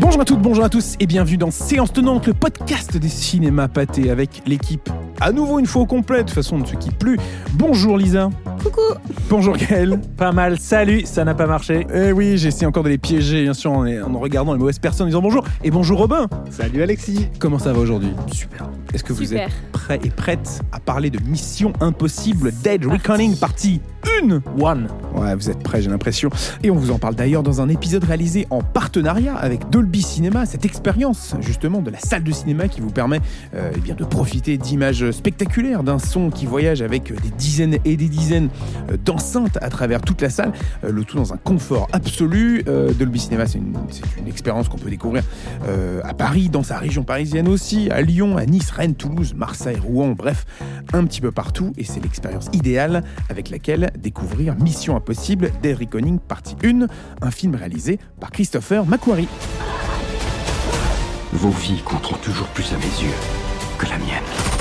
Bonjour à toutes, bonjour à tous et bienvenue dans Séance Tenante, le podcast des cinémas pâtés avec l'équipe à nouveau une fois au complet, de façon on ne se quitte plus. Bonjour Lisa. Coucou Bonjour Gaël. Pas mal, salut, ça n'a pas marché. Eh oui, j'ai essayé encore de les piéger, bien sûr, en, en regardant les mauvaises personnes en disant bonjour. Et bonjour Robin. Salut Alexis. Comment ça va aujourd'hui? Super. Est-ce que vous Super. êtes prêts et prêtes à parler de Mission Impossible Dead Reckoning partie 1 One. Ouais, vous êtes prêts, j'ai l'impression. Et on vous en parle d'ailleurs dans un épisode réalisé en partenariat avec Dolby Cinema, cette expérience justement de la salle de cinéma qui vous permet euh, eh bien, de profiter d'images spectaculaires, d'un son qui voyage avec des dizaines et des dizaines euh, d'enceintes à travers toute la salle, euh, le tout dans un confort absolu. Euh, Dolby Cinema, c'est une, expérience qu'on peut découvrir à Paris, dans sa région parisienne aussi, à Lyon, à Nice, Rennes, Toulouse, Marseille, Rouen, bref, un petit peu partout. Et c'est l'expérience idéale avec laquelle découvrir Mission Impossible, Dead Reckoning, partie 1, un film réalisé par Christopher McQuarrie. Vos vies compteront toujours plus à mes yeux que la mienne.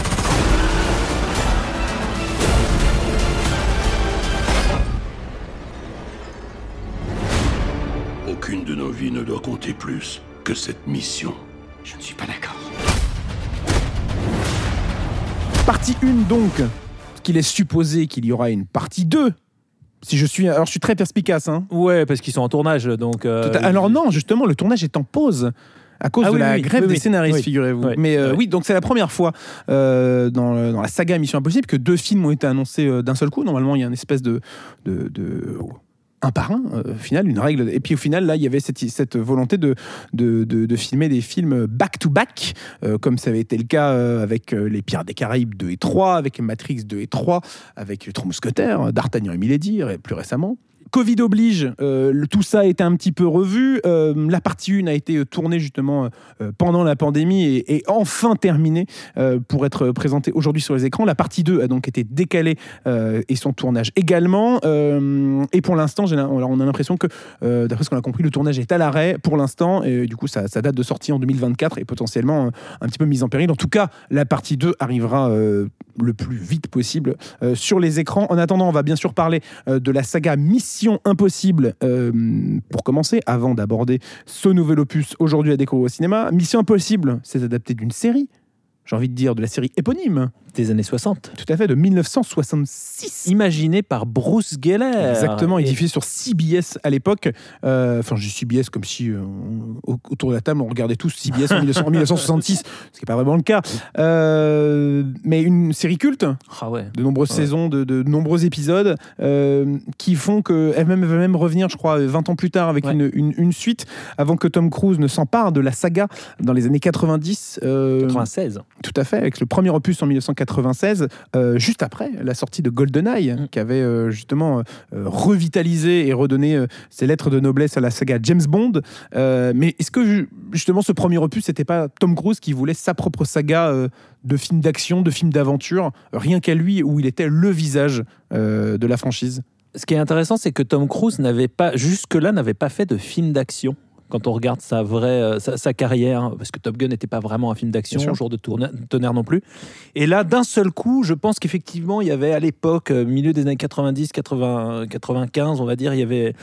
Aucune de nos vies ne doit compter plus que cette mission. Je ne suis pas d'accord. Partie 1 donc, parce qu'il est supposé qu'il y aura une partie 2. Si je suis, alors je suis très perspicace, hein. Ouais, parce qu'ils sont en tournage, donc. euh, Tout à- Alors non, justement, le tournage est en pause. À cause Ah de oui, la oui, grève oui, des oui. scénaristes, Oui. figurez-vous. Mais euh, oui, donc c'est la première fois euh, dans, le- dans la saga Mission Impossible que deux films ont été annoncés euh, d'un seul coup. Normalement, il y a une espèce de, de, de- un par un, euh, au final, une règle. Et puis au final, là, il y avait cette, volonté de, filmer des films back-to-back, euh, comme ça avait été le cas euh, avec Les Pirates des Caraïbes 2 et 3, avec Matrix 2 et 3, avec Trois Mousquetaires, D'Artagnan et Milady, plus récemment. Covid oblige, euh, tout ça a été un petit peu revu. Euh, la partie 1 a été tournée justement euh, pendant la pandémie et, et enfin terminée pour être présentée aujourd'hui sur les écrans. La partie 2 a donc été décalée et son tournage également. Et pour l'instant, on a l'impression que, d'après ce qu'on a compris, le tournage est à l'arrêt pour l'instant. Et du coup, ça, date de sortie en 2024 et potentiellement un petit peu mise en péril. En tout cas, la partie 2 arrivera le plus vite possible sur les écrans. En attendant, on va bien sûr parler de la saga Mission Impossible euh, pour commencer, avant d'aborder ce nouvel opus aujourd'hui à découvrir au cinéma. Mission Impossible, c'est adapté d'une série, j'ai envie de dire de la série éponyme, Des années 60. tout à fait, de 1966. Imaginé par Bruce Geller. Exactement, Et- diffusé sur CBS à l'époque. Euh, Enfin, j'ai CBS comme si euh, autour de la table on regardait tous CBS en, 1900 en 1966, ce qui n'est pas vraiment le cas. Euh, mais une série culte, Ah ouais. de nombreuses saisons, de, de nombreux épisodes qui font qu'elle même, va même revenir, je crois, 20 ans plus tard avec Ouais. une, une- une suite avant que Tom Cruise ne s'empare de la saga dans les années 90. euh, 96. Tout à fait, avec le premier opus en 1996, euh, juste après la sortie de GoldenEye, Mm. qui avait euh, justement euh, revitalisé et redonné ses lettres de noblesse à la saga James Bond. Mais est-ce que ju- justement ce premier opus, c'était pas Tom Cruise qui voulait sa propre saga de films d'action, de films d'aventure, rien qu'à lui, où il était le visage de la franchise? Ce qui est intéressant, c'est que Tom Cruise n'avait pas, jusque-là, n'avait pas fait de film d'action. Quand on regarde sa vraie euh, sa, sa carrière, parce que Top Gun n'était pas vraiment un film d'action, jour de tourne- tonnerre non plus. Et là, d'un seul coup, je pense qu'effectivement, il y avait à l'époque, euh, milieu des années 90, 80, 95, on va dire, il y avait,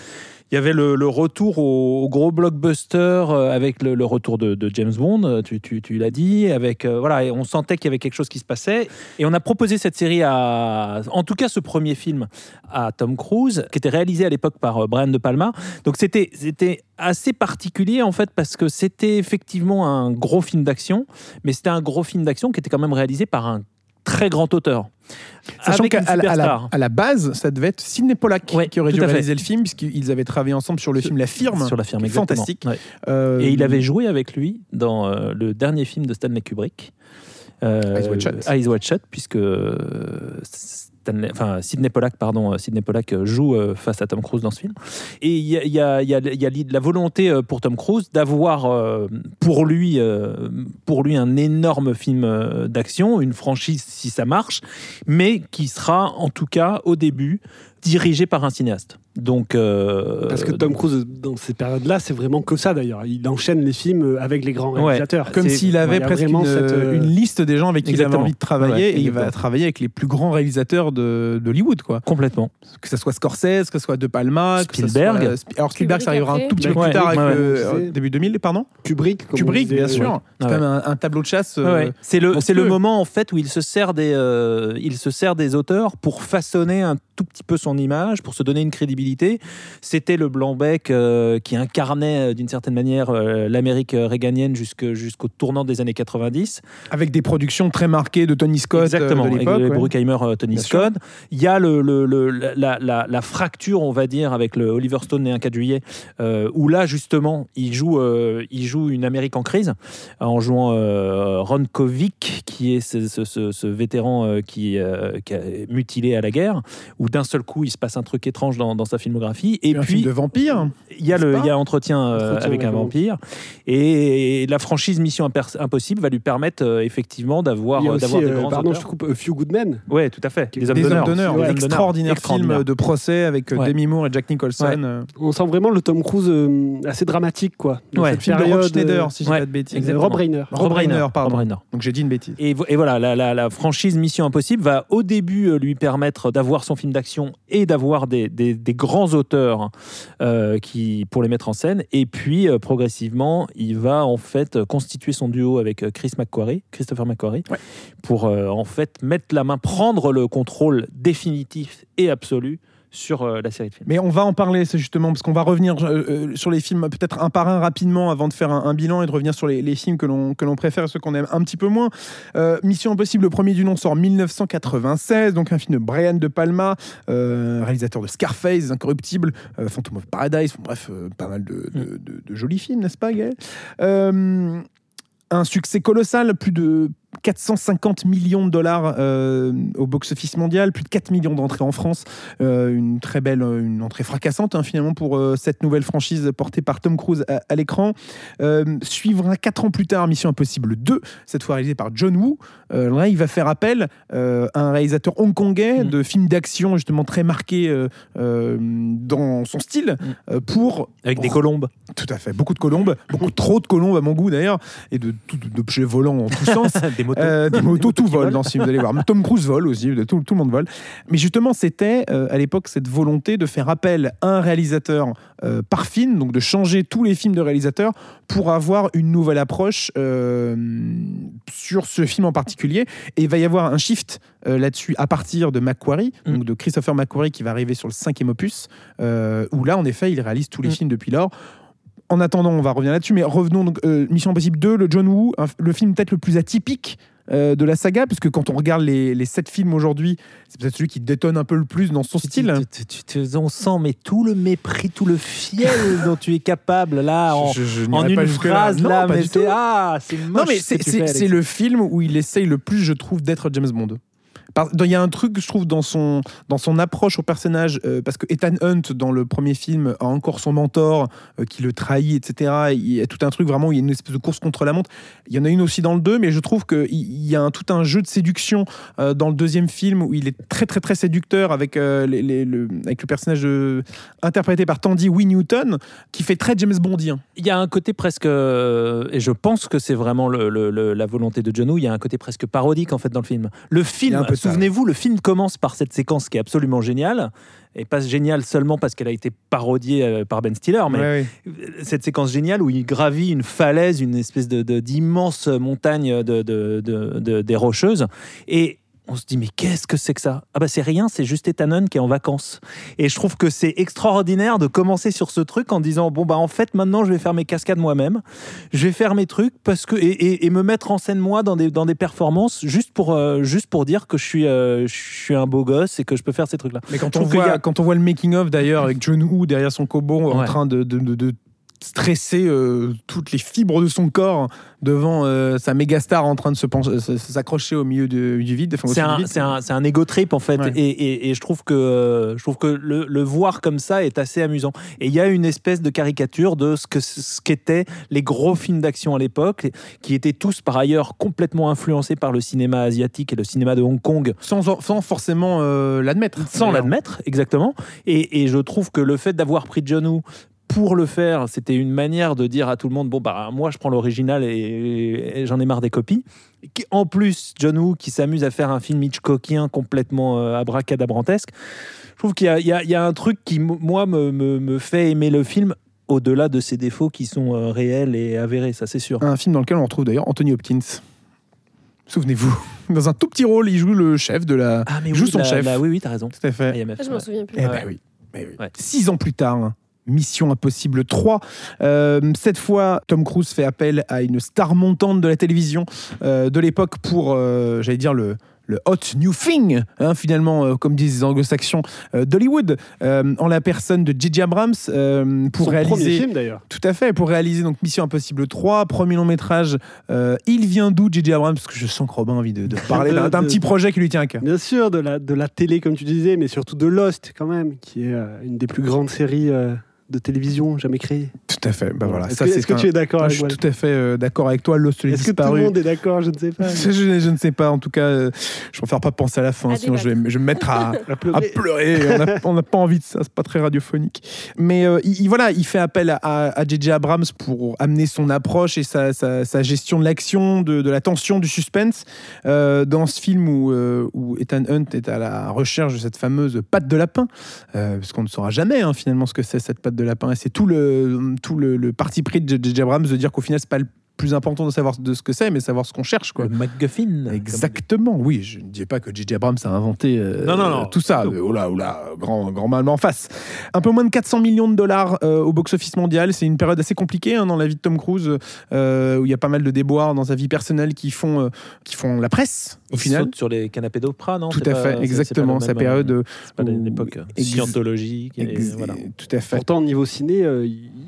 il y avait le, retour au, gros blockbuster euh, avec le, retour de, James Bond, euh, tu, l'as dit, avec euh, voilà, on sentait qu'il y avait quelque chose qui se passait. Et on a proposé cette série à, en tout cas, ce premier film à Tom Cruise, qui était réalisé à l'époque par Brian De Palma. Donc c'était c'était assez particulier en fait parce que c'était effectivement un gros film d'action, mais c'était un gros film d'action qui était quand même réalisé par un très grand auteur. Sachant qu'à à la, à base, ça devait être Sidney Pollack Ouais, qui aurait dû réaliser le film, puisqu'ils avaient travaillé ensemble sur le Sur- film La Firme. Sur la firme, fantastique. Ouais. Euh, Et il avait joué avec lui dans euh, le dernier film de Stanley Kubrick. Euh, Eyes Wide Shut. Eyes Wide Shut, puisque euh, Enfin, Sidney Pollack, pardon, euh, Sidney Pollack euh, joue euh, face à Tom Cruise dans ce film. Et il y a, y a- la volonté pour Tom Cruise d'avoir pour lui, pour lui un énorme film d'action, une franchise si ça marche, mais qui sera en tout cas au début dirigé par un cinéaste. Donc, euh, Parce que Tom Cruise, dans ces périodes-là, c'est vraiment que ça d'ailleurs. Il enchaîne les films avec les grands Ouais. réalisateurs. Comme C'est- s'il avait a presque une, vraiment cette, euh, une liste des gens avec qui il avait Exactement. envie de travailler Ouais, et il va travailler avec les plus grands réalisateurs de- d'Hollywood, quoi. complètement. Que ce soit Scorsese, que ce soit De Palma, que ce Spielberg. soit- Sp- Alors Spielberg, ça arrivera un tout petit peu plus tard avec Ouais, ouais, le ouais. euh, début 2000, pardon. Kubrick, comme Kubrick, disait, bien ouais. sûr. C'est Ouais. quand même un, un tableau de chasse. Ouais, euh, ouais. C'est le, c'est le moment en fait où il se sert des, euh, il se sert des auteurs pour façonner un tout petit peu son image, pour se donner une crédibilité. C'était le Blanc-Bec euh, qui incarnait euh, d'une certaine manière euh, l'Amérique réganienne jusqu'au tournant des années 90. Avec des productions très marquées de Tony Scott Exactement, de avec ouais. Bruckheimer, Tony Bien sûr. Scott. Il y a le, le- le- la, la- la fracture, on va dire, avec le Oliver Stone né un 4 juillet, où là, justement, il joue, il joue une Amérique en crise, en jouant Ron Kovic, qui est ce, ce- ce- ce vétéran qui, qui a mutilé à la guerre, où d'un seul coup, il se passe un truc étrange dans, dans sa filmographie. Et Et un film puis, de vampire. il y a le, il y a entretien, euh, Entretien avec un avec un vampire, et la franchise Mission Impossible va lui permettre euh, effectivement d'avoir d'avoir des euh, grands pardon, auteurs. je te coupe, A Few Good Men. Ouais, tout à fait. Des hommes Des hommes d'honneur. d'honneur. Des hommes d'honneur. Extraordinaire, Extraordinaire. film de procès avec Ouais. Demi Moore et Jack Nicholson. Ouais. On sent vraiment le Tom Cruise euh, assez dramatique, quoi. Dans Ouais. cette Film de Rob Schneider, si je dis ouais, pas de bêtises. exactement. Rob Reiner. Rob Reiner, pardon. Rob Reiner. Donc j'ai dit une bêtise. Et, vo- et voilà, la, la- la franchise Mission Impossible va au début lui permettre d'avoir son film d'action et d'avoir des, des- des grands auteurs euh, qui, pour les mettre en scène. Et puis, euh, progressivement, il va en fait constituer son duo avec euh, Chris McQuarrie, Christopher McQuarrie, Ouais. pour en fait mettre la main, prendre le contrôle définitif et absolu sur euh, la série de films. Mais on va en parler, c'est justement, parce qu'on va revenir euh, euh, sur les films, peut-être un par un rapidement, avant de faire un, un bilan et de revenir sur les, les films que l'on que l'on préfère et ceux qu'on aime un petit peu moins. Euh, Mission Impossible, le premier du nom, sort en 1996, donc un film de Brian De Palma, euh, réalisateur de Scarface, Incorruptible, euh, Phantom of Paradise, bref, pas mal de, de- de- de jolis films, n'est-ce pas, Gaël? Un succès colossal, plus de 450 millions de dollars euh, au box-office mondial, plus de 4 millions d'entrées en France, euh, une très belle euh, une entrée fracassante hein, finalement pour euh, cette nouvelle franchise portée par Tom Cruise à, à l'écran. Suivra 4 ans plus tard Mission Impossible 2, cette fois réalisée par John Woo. Là, il va faire appel à un réalisateur hongkongais Mm. de films d'action justement très marqué dans son style Mm. pour Avec des colombes. tout à fait beaucoup de colombes, beaucoup trop de colombes à mon goût d'ailleurs et de d'objets volants en tous sens. Des motos. Euh, des motos, tout vole volent. dans ce film, vous allez voir. Tom Cruise vole aussi, tout, tout le monde vole. Mais justement, c'était euh, à l'époque cette volonté de faire appel à un réalisateur euh, par film, donc de changer tous les films de réalisateurs pour avoir une nouvelle approche sur ce film en particulier. Et il va y avoir un shift là-dessus à partir de Macquarie, Mm. donc de Christopher Macquarie qui va arriver sur le cinquième opus, où là, en effet, il réalise tous les Mm. films depuis lors. En attendant, on va revenir là-dessus, mais revenons donc euh, Mission Impossible 2, le John Woo, un- le film peut-être le plus atypique euh, de la saga, puisque quand on regarde les, les sept films aujourd'hui, c'est peut-être celui qui détonne un peu le plus dans son style. Tu, tu- tu- tu- on sent mais tout le mépris, tout le fiel dont tu es capable là en, Je- je en une phrase Non, là, pas mais c'est ah, c'est moche. Non, mais le film où il essaye le plus, je trouve, d'être James Bond. Il y a un truc, je trouve, dans son, dans son approche au personnage, euh, parce que Ethan Hunt, dans le premier film, a encore son mentor euh, qui le trahit, etc. Il y a tout un truc vraiment où il y a une espèce de course contre la montre. Il y en a une aussi dans le 2, mais je trouve qu'il il y a un, tout un jeu de séduction euh, dans le deuxième film où il est très, très, très séducteur avec, les- les- le, avec le personnage interprété par Tandy Wee Newton, qui fait très James Bondien. Il y a un côté presque, et je pense que c'est vraiment le- le- le- la volonté de John Woo, il y a un côté presque parodique en fait dans le film. Le film, souvenez-vous, le film commence par cette séquence qui est absolument géniale, et pas géniale seulement parce qu'elle a été parodiée euh, par Ben Stiller, mais ouais. cette séquence géniale où il gravit une falaise, une espèce de de- d'immense montagne de, de- de- de- des rocheuses, et on se dit mais qu'est-ce que c'est que ça? Ah bah c'est rien, c'est juste Ethan Hunt qui est en vacances. Et je trouve que c'est extraordinaire de commencer sur ce truc en disant bon bah en fait maintenant je vais faire mes cascades moi-même, je vais faire mes trucs parce que et, et- et me mettre en scène moi dans des dans des performances juste pour euh, juste pour dire que je suis euh, je suis un beau gosse et que je peux faire ces trucs là. Mais quand Je on, voit, a- quand on voit le making-of d'ailleurs avec John Woo derrière son cobo en train de, de, de- de stresser euh, toutes les fibres de son corps devant euh, sa méga star en train de se s'accrocher au milieu de- du vide. enfin, C'est un, un, c'est un ego trip en fait, Ouais. et, et- et je trouve que, euh, je trouve que le, le voir comme ça est assez amusant. Et il y a une espèce de caricature de ce que ce qu'étaient les gros films d'action à l'époque, qui étaient tous par ailleurs complètement influencés par le cinéma asiatique et le cinéma de Hong Kong, sans, sans forcément euh, l'admettre. sans l'admettre exactement. Et, et je trouve que le fait d'avoir pris John Woo pour le faire, c'était une manière de dire à tout le monde bon bah moi je prends l'original et, et j'en ai marre des copies. Qui- En plus, John Woo qui s'amuse à faire un film Hitchcockien complètement euh, abracadabrantesque. Je trouve qu'il y a, il y a- il y a un truc qui moi me, me- me fait aimer le film au-delà de ses défauts qui sont euh, réels et avérés, ça c'est sûr. Un film dans lequel on retrouve d'ailleurs Anthony Hopkins. Souvenez-vous, dans un tout petit rôle, il joue le chef de la. Ah mais il joue oui, son la- chef. la- oui oui t'as raison. Tout à fait. IMF, Ah, je m'en souviens plus. Eh Ouais. ben oui. Oui. Ouais. Six ans plus tard, hein, Mission Impossible 3. Euh, cette fois, Tom Cruise fait appel à une star montante de la télévision euh, de l'époque pour, euh, j'allais dire, le, le hot new thing, hein, finalement, euh, comme disent les anglo-saxons euh, d'Hollywood, euh, en la personne de J.J. Abrams, pour Son premier réaliser. film d'ailleurs. Tout à fait, pour réaliser donc Mission Impossible 3, premier long métrage. il vient d'où J.J. Abrams? Parce que je sens que Robin a envie de, de parler d'un- petit projet qui lui tient à cœur. Bien sûr, de la, de la télé, comme tu disais, mais surtout de Lost, quand même, qui est une des plus grandes séries de télévision jamais créées. Tout à fait. Bah voilà, Est-ce ça que, tu es d'accord Moi, avec je suis moi tout à fait euh, d'accord avec toi. Lost les Est-ce que tout le monde est d'accord? Je ne sais pas. Je, je- je ne sais pas, en tout cas, euh, je préfère pas penser à la fin, À sinon je vais, me- je vais me mettre à, À à pleurer. On n'a- pas envie de ça, c'est pas très radiophonique. Mais euh, il, il- voilà, il fait appel à- J.J. Abrams pour amener son approche et sa, sa- sa gestion de l'action, de, de la tension, du suspense. Euh, dans ce film où, euh, où Ethan Hunt est à la recherche de cette fameuse patte de lapin, euh, parce qu'on ne saura jamais hein, finalement ce que c'est cette patte de lapin. C'est tout le, tout le, le parti pris de J.J. Abrams de dire qu'au final, c'est pas le plus important de savoir de ce que c'est, mais savoir ce qu'on cherche. Quoi. Le MacGuffin. comme. Exactement, oui. Je ne dis pas que J.J. Abrams a inventé euh, Non, non, non. tout ça. Non. Euh, Oula, oula, grand, grand mal en face. Un peu moins de 400 millions de dollars euh, au box-office mondial. C'est une période assez compliquée hein, dans la vie de Tom Cruise, euh, où il y a pas mal de déboires dans sa vie personnelle qui font, euh, qui font la presse, au Il final. saute sur les canapés d'Oprah, non? Tout à pas- fait, exactement. Sa période. euh, euh, C'est pas l'époque ex- scientologique. et ex- voilà. Tout à fait. Pourtant, au niveau ciné, euh,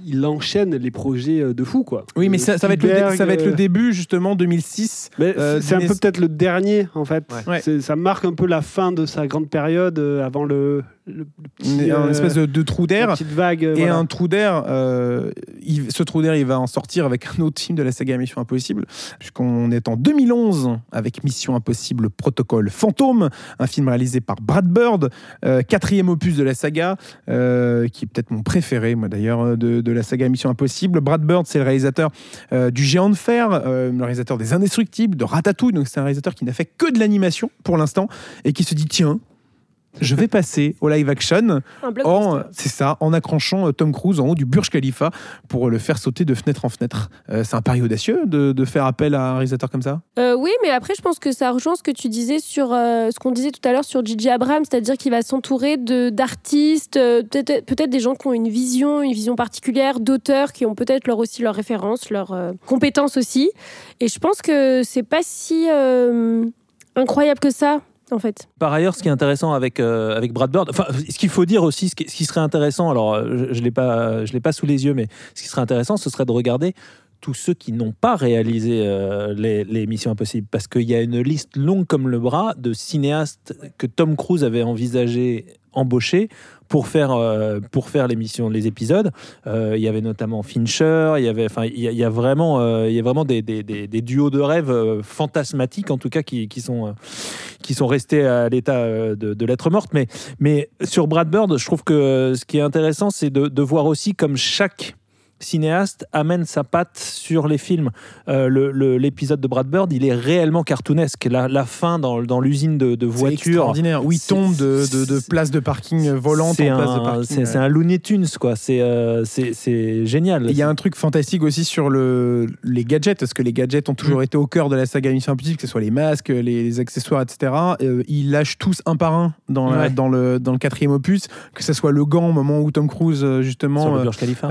il enchaîne les projets euh, de fou, quoi. Oui, mais Euh, ça, ça va être le, ça va être le début, justement, 2006. mais euh, c'est un peu peut-être le dernier, en fait. Ouais. Ça marque un peu la fin de sa grande période euh, avant le, le, petit, un euh, espèce de, de trou d'air. vague. Et voilà. un trou d'air, euh, ce trou d'air, il va en sortir avec un autre film de la saga Mission Impossible, puisqu'on est en 2011 avec Mission Impossible Protocole Fantôme, un film réalisé par Brad Bird, euh, quatrième opus de la saga, qui est peut-être mon préféré, moi d'ailleurs, de, de la saga Mission Impossible. Brad Bird, c'est le réalisateur du Géant de Fer, le réalisateur des Indestructibles, de Ratatouille, donc c'est un réalisateur qui n'a fait que de l'animation pour l'instant, et qui se dit, tiens, je vais passer au live action en, c'est ça, en accrochant euh, Tom Cruise en haut du Burj Khalifa pour le faire sauter de fenêtre en fenêtre. Euh, c'est un pari audacieux de, de faire appel à un réalisateur comme ça? Euh, oui, mais après, je pense que ça rejoint ce que tu disais sur euh, ce qu'on disait tout à l'heure sur Gigi Abrams, c'est-à-dire qu'il va s'entourer de d'artistes, peut-être peut-être des gens qui ont une vision, une vision particulière, d'auteurs qui ont peut-être leur aussi leurs références, leurs compétences aussi. Et je pense que c'est pas si incroyable que ça, Par ailleurs, ce qui est intéressant avec, euh, Brad Bird, enfin, ce qu'il faut dire aussi, ce qui, serait intéressant, alors euh, je ne l'ai pas sous les yeux, mais ce qui serait intéressant, ce serait de regarder tous ceux qui n'ont pas réalisé euh, les, Missions Impossibles, parce qu'il y a une liste longue comme le bras de cinéastes que Tom Cruise avait envisagé embaucher pour faire euh, pour faire les les épisodes. Euh, il y avait notamment Fincher, il y avait, enfin, il y a, vraiment, euh, il y a vraiment des, duos de rêve fantasmatiques en tout cas qui, sont qui sont restés à l'état de, de lettre morte. Mais mais sur Brad Bird, je trouve que ce qui est intéressant, c'est de voir aussi comme chaque cinéaste amène sa patte sur les films. Euh, le- le- L'épisode de Brad Bird, il est réellement cartoonesque. La, la fin dans, dans l'usine de, voitures, extraordinaire. Où il tombe de, de, de place de parking volante en c'est place de un, parking. c'est- c'est un Looney Tunes, quoi. C'est euh, génial. Il y a un truc fantastique aussi sur le, les gadgets, parce que les gadgets ont toujours été au cœur de la saga Mission Impossible, que ce soit les masques, les, les accessoires, etc. Euh, ils lâchent tous un par un dans, la- Ouais. dans, le, dans le quatrième opus, que ce soit le gant au moment où Tom Cruise, euh, sur justement, le Burj Khalifa.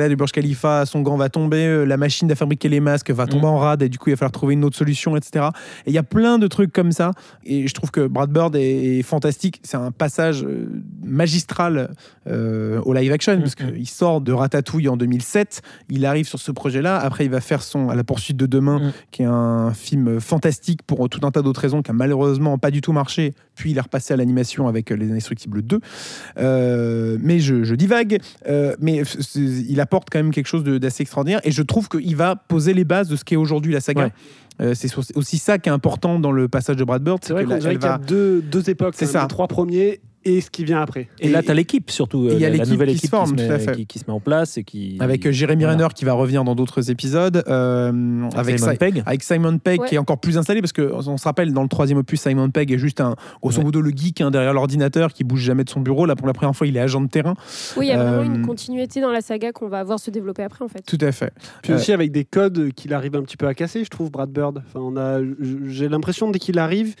L'escalade du Burj Khalifa, son gant va tomber, euh, la machine à fabriquer les masques va tomber Mm. en rade et du coup il va falloir trouver une autre solution, etc. Et il y a plein de trucs comme ça. Et je trouve que Brad Bird est, est fantastique. C'est un passage euh, magistral euh, au live action parce Mm. qu'il sort de Ratatouille en 2007. Il arrive sur ce projet-là. Après, il va faire son À la poursuite de demain, Mm. qui est un film fantastique pour tout un tas d'autres raisons, qui a malheureusement pas du tout marché. Puis il est repassé à l'animation avec Les Indestructibles 2. Euh, mais je, je divague. Euh, mais il apporte quand même quelque chose d'assez extraordinaire. Et je trouve qu'il va poser les bases de ce qu'est aujourd'hui la saga. Ouais. Euh, c'est aussi ça qui est important dans le passage de Brad Bird. C'est vrai qu'on dirait qu'il y a deux, deux époques. C'est même, ça. Les trois premiers et ce qui vient après. Et, là, tu as l'équipe surtout, il y a euh, la, l'équipe nouvelle qui se équipe forme, qui, se tout à met, fait. qui- qui se met en place et qui. Avec euh, Jérémy Voilà. Renner qui va revenir dans d'autres épisodes. euh, avec Simon Si- Pegg. avec Simon Pegg Ouais. qui est encore plus installé parce que on se rappelle dans le troisième opus Simon Pegg est juste un grosso Ouais. modo le geek hein, derrière l'ordinateur qui bouge jamais de son bureau là pour la première fois il est agent de terrain Oui, il y a vraiment Euh, une continuité dans la saga qu'on va voir se développer après, en fait. tout à fait Puis Euh, aussi avec des codes qu'il arrive un petit peu à casser, je trouve, Brad Bird. Enfin, on a, j'ai l'impression dès qu'il arrive,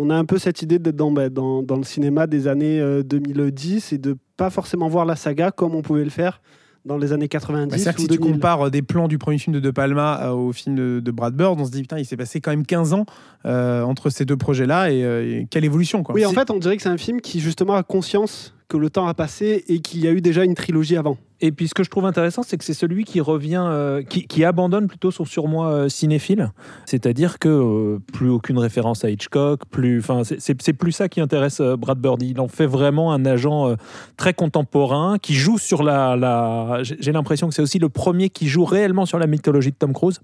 on a un peu cette idée d'être dans, bah, dans, dans le cinéma des années euh, 2010 et de pas forcément voir la saga comme on pouvait le faire dans les années 90 Bah, C'est-à-dire que ou si tu 2000. compares euh, des plans du premier film de De Palma euh, au film de, de Brad Bird on se dit putain il s'est passé quand même 15 ans euh, entre ces deux projets là et, euh, et quelle évolution quoi Oui, en fait, on dirait que c'est un film qui justement a conscience que le temps a passé et qu'il y a eu déjà une trilogie avant. Et puis ce que je trouve intéressant, c'est que c'est celui qui revient, euh, qui, qui abandonne plutôt son surmoi euh, cinéphile. C'est-à-dire que euh, plus aucune référence à Hitchcock, plus, enfin, c'est- plus ça qui intéresse Brad Bird. Il en fait vraiment un agent très contemporain qui joue sur la. la J'ai j'ai l'impression que c'est aussi le premier qui joue réellement sur la mythologie de Tom Cruise,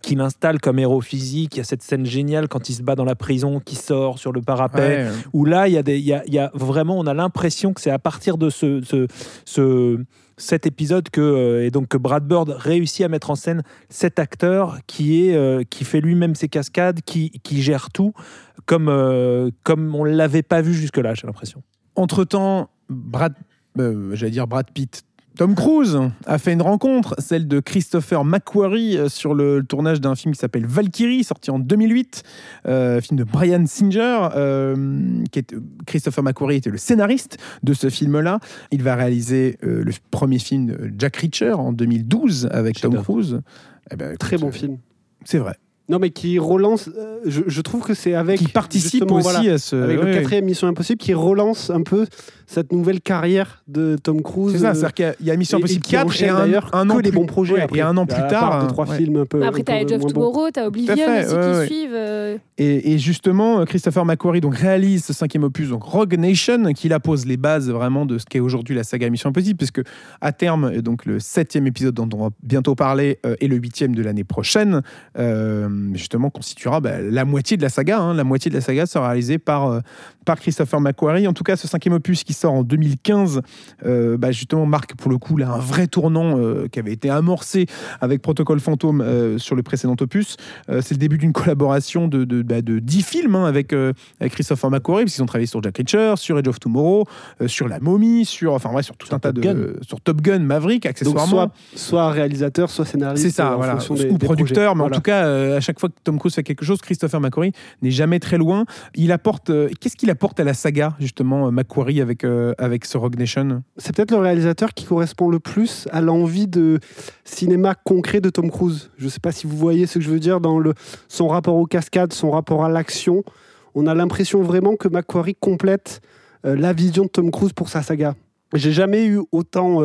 qui l'installe comme héros physique. Il y a cette scène géniale quand il se bat dans la prison, qui sort sur le parapet Ouais. où là, il y, a des- il y, a, il y a vraiment, on a l'impression que c'est à partir de ce, ce, ce- cet épisode que, euh, donc que Brad Bird réussit à mettre en scène cet acteur qui, est, euh, qui fait lui-même ses cascades, qui, qui gère tout, comme, euh, comme on ne l'avait pas vu jusque-là, j'ai l'impression. Entre temps, Brad, j'allais dire Brad Pitt. Tom Cruise a fait une rencontre, celle de Christopher McQuarrie euh, sur le, tournage d'un film qui s'appelle Valkyrie, sorti en 2008, euh, film de Brian Singer. euh, qui est, Christopher McQuarrie était le scénariste de ce film-là. Il va réaliser euh, le premier film de Jack Reacher en 2012 avec Tom. Cruise. Eh ben, écoute, Très bon film. C'est vrai. Non, mais qui relance. euh, je, je trouve que c'est avec. Qui participe justement, aussi voilà, à ce. avec le ouais. quatrième Mission Impossible qui relance un peu cette nouvelle carrière de Tom Cruise. C'est ça, c'est-à-dire qu'il y a- il y a Mission et- et Impossible qui 4 et enchaîne un, d'ailleurs un que an les plus- bons projets ouais, après. et un an plus À part tard. deux, trois ouais. films un peu. Après, un t'as peu Edge of moins bons. Tomorrow, t'as Oblivion fait, aussi ouais, qui ouais. suivent. euh, Et, et justement, euh, Christopher McQuarrie donc, réalise ce cinquième opus, donc Rogue Nation, qui là pose les bases vraiment de ce qu'est aujourd'hui la saga Mission Impossible, puisque à terme, euh, donc le septième épisode dont on va bientôt parler euh, et le huitième de l'année prochaine, euh, justement constituera bah, la moitié de la saga. hein. la moitié de la saga sera réalisée par, euh, par Christopher McQuarrie. En tout cas, ce cinquième opus qui sort en 2015, euh, bah, justement marque pour le coup là un vrai tournant euh, qui avait été amorcé avec Protocol Fantôme euh, sur le précédent opus. Euh, c'est le début d'une collaboration de, de, bah, de 10 films hein, avec, euh, avec Christopher McQuarrie, parce qu'ils ont travaillé sur Jack Reacher, sur Edge of Tomorrow, euh, sur La Momie, sur, enfin, ouais, sur tout Sur un tas Top de. Gun. sur Top Gun, Maverick, Donc, accessoirement. soit, soit réalisateur, soit scénariste. C'est ça, euh, voilà. des- ou des producteur, projets. mais en tout cas, euh, chaque fois que Tom Cruise fait quelque chose, Christopher McQuarrie n'est jamais très loin. Il apporte, euh, qu'est-ce qu'il apporte à la saga justement, euh, McQuarrie avec euh, avec ce Rogue Nation? C'est peut-être le réalisateur qui correspond le plus à l'envie de cinéma concret de Tom Cruise. Je ne sais pas si vous voyez ce que je veux dire dans le, son rapport aux cascades, son rapport à l'action. On a l'impression vraiment que McQuarrie complète la vision de Tom Cruise pour sa saga. J'ai jamais eu autant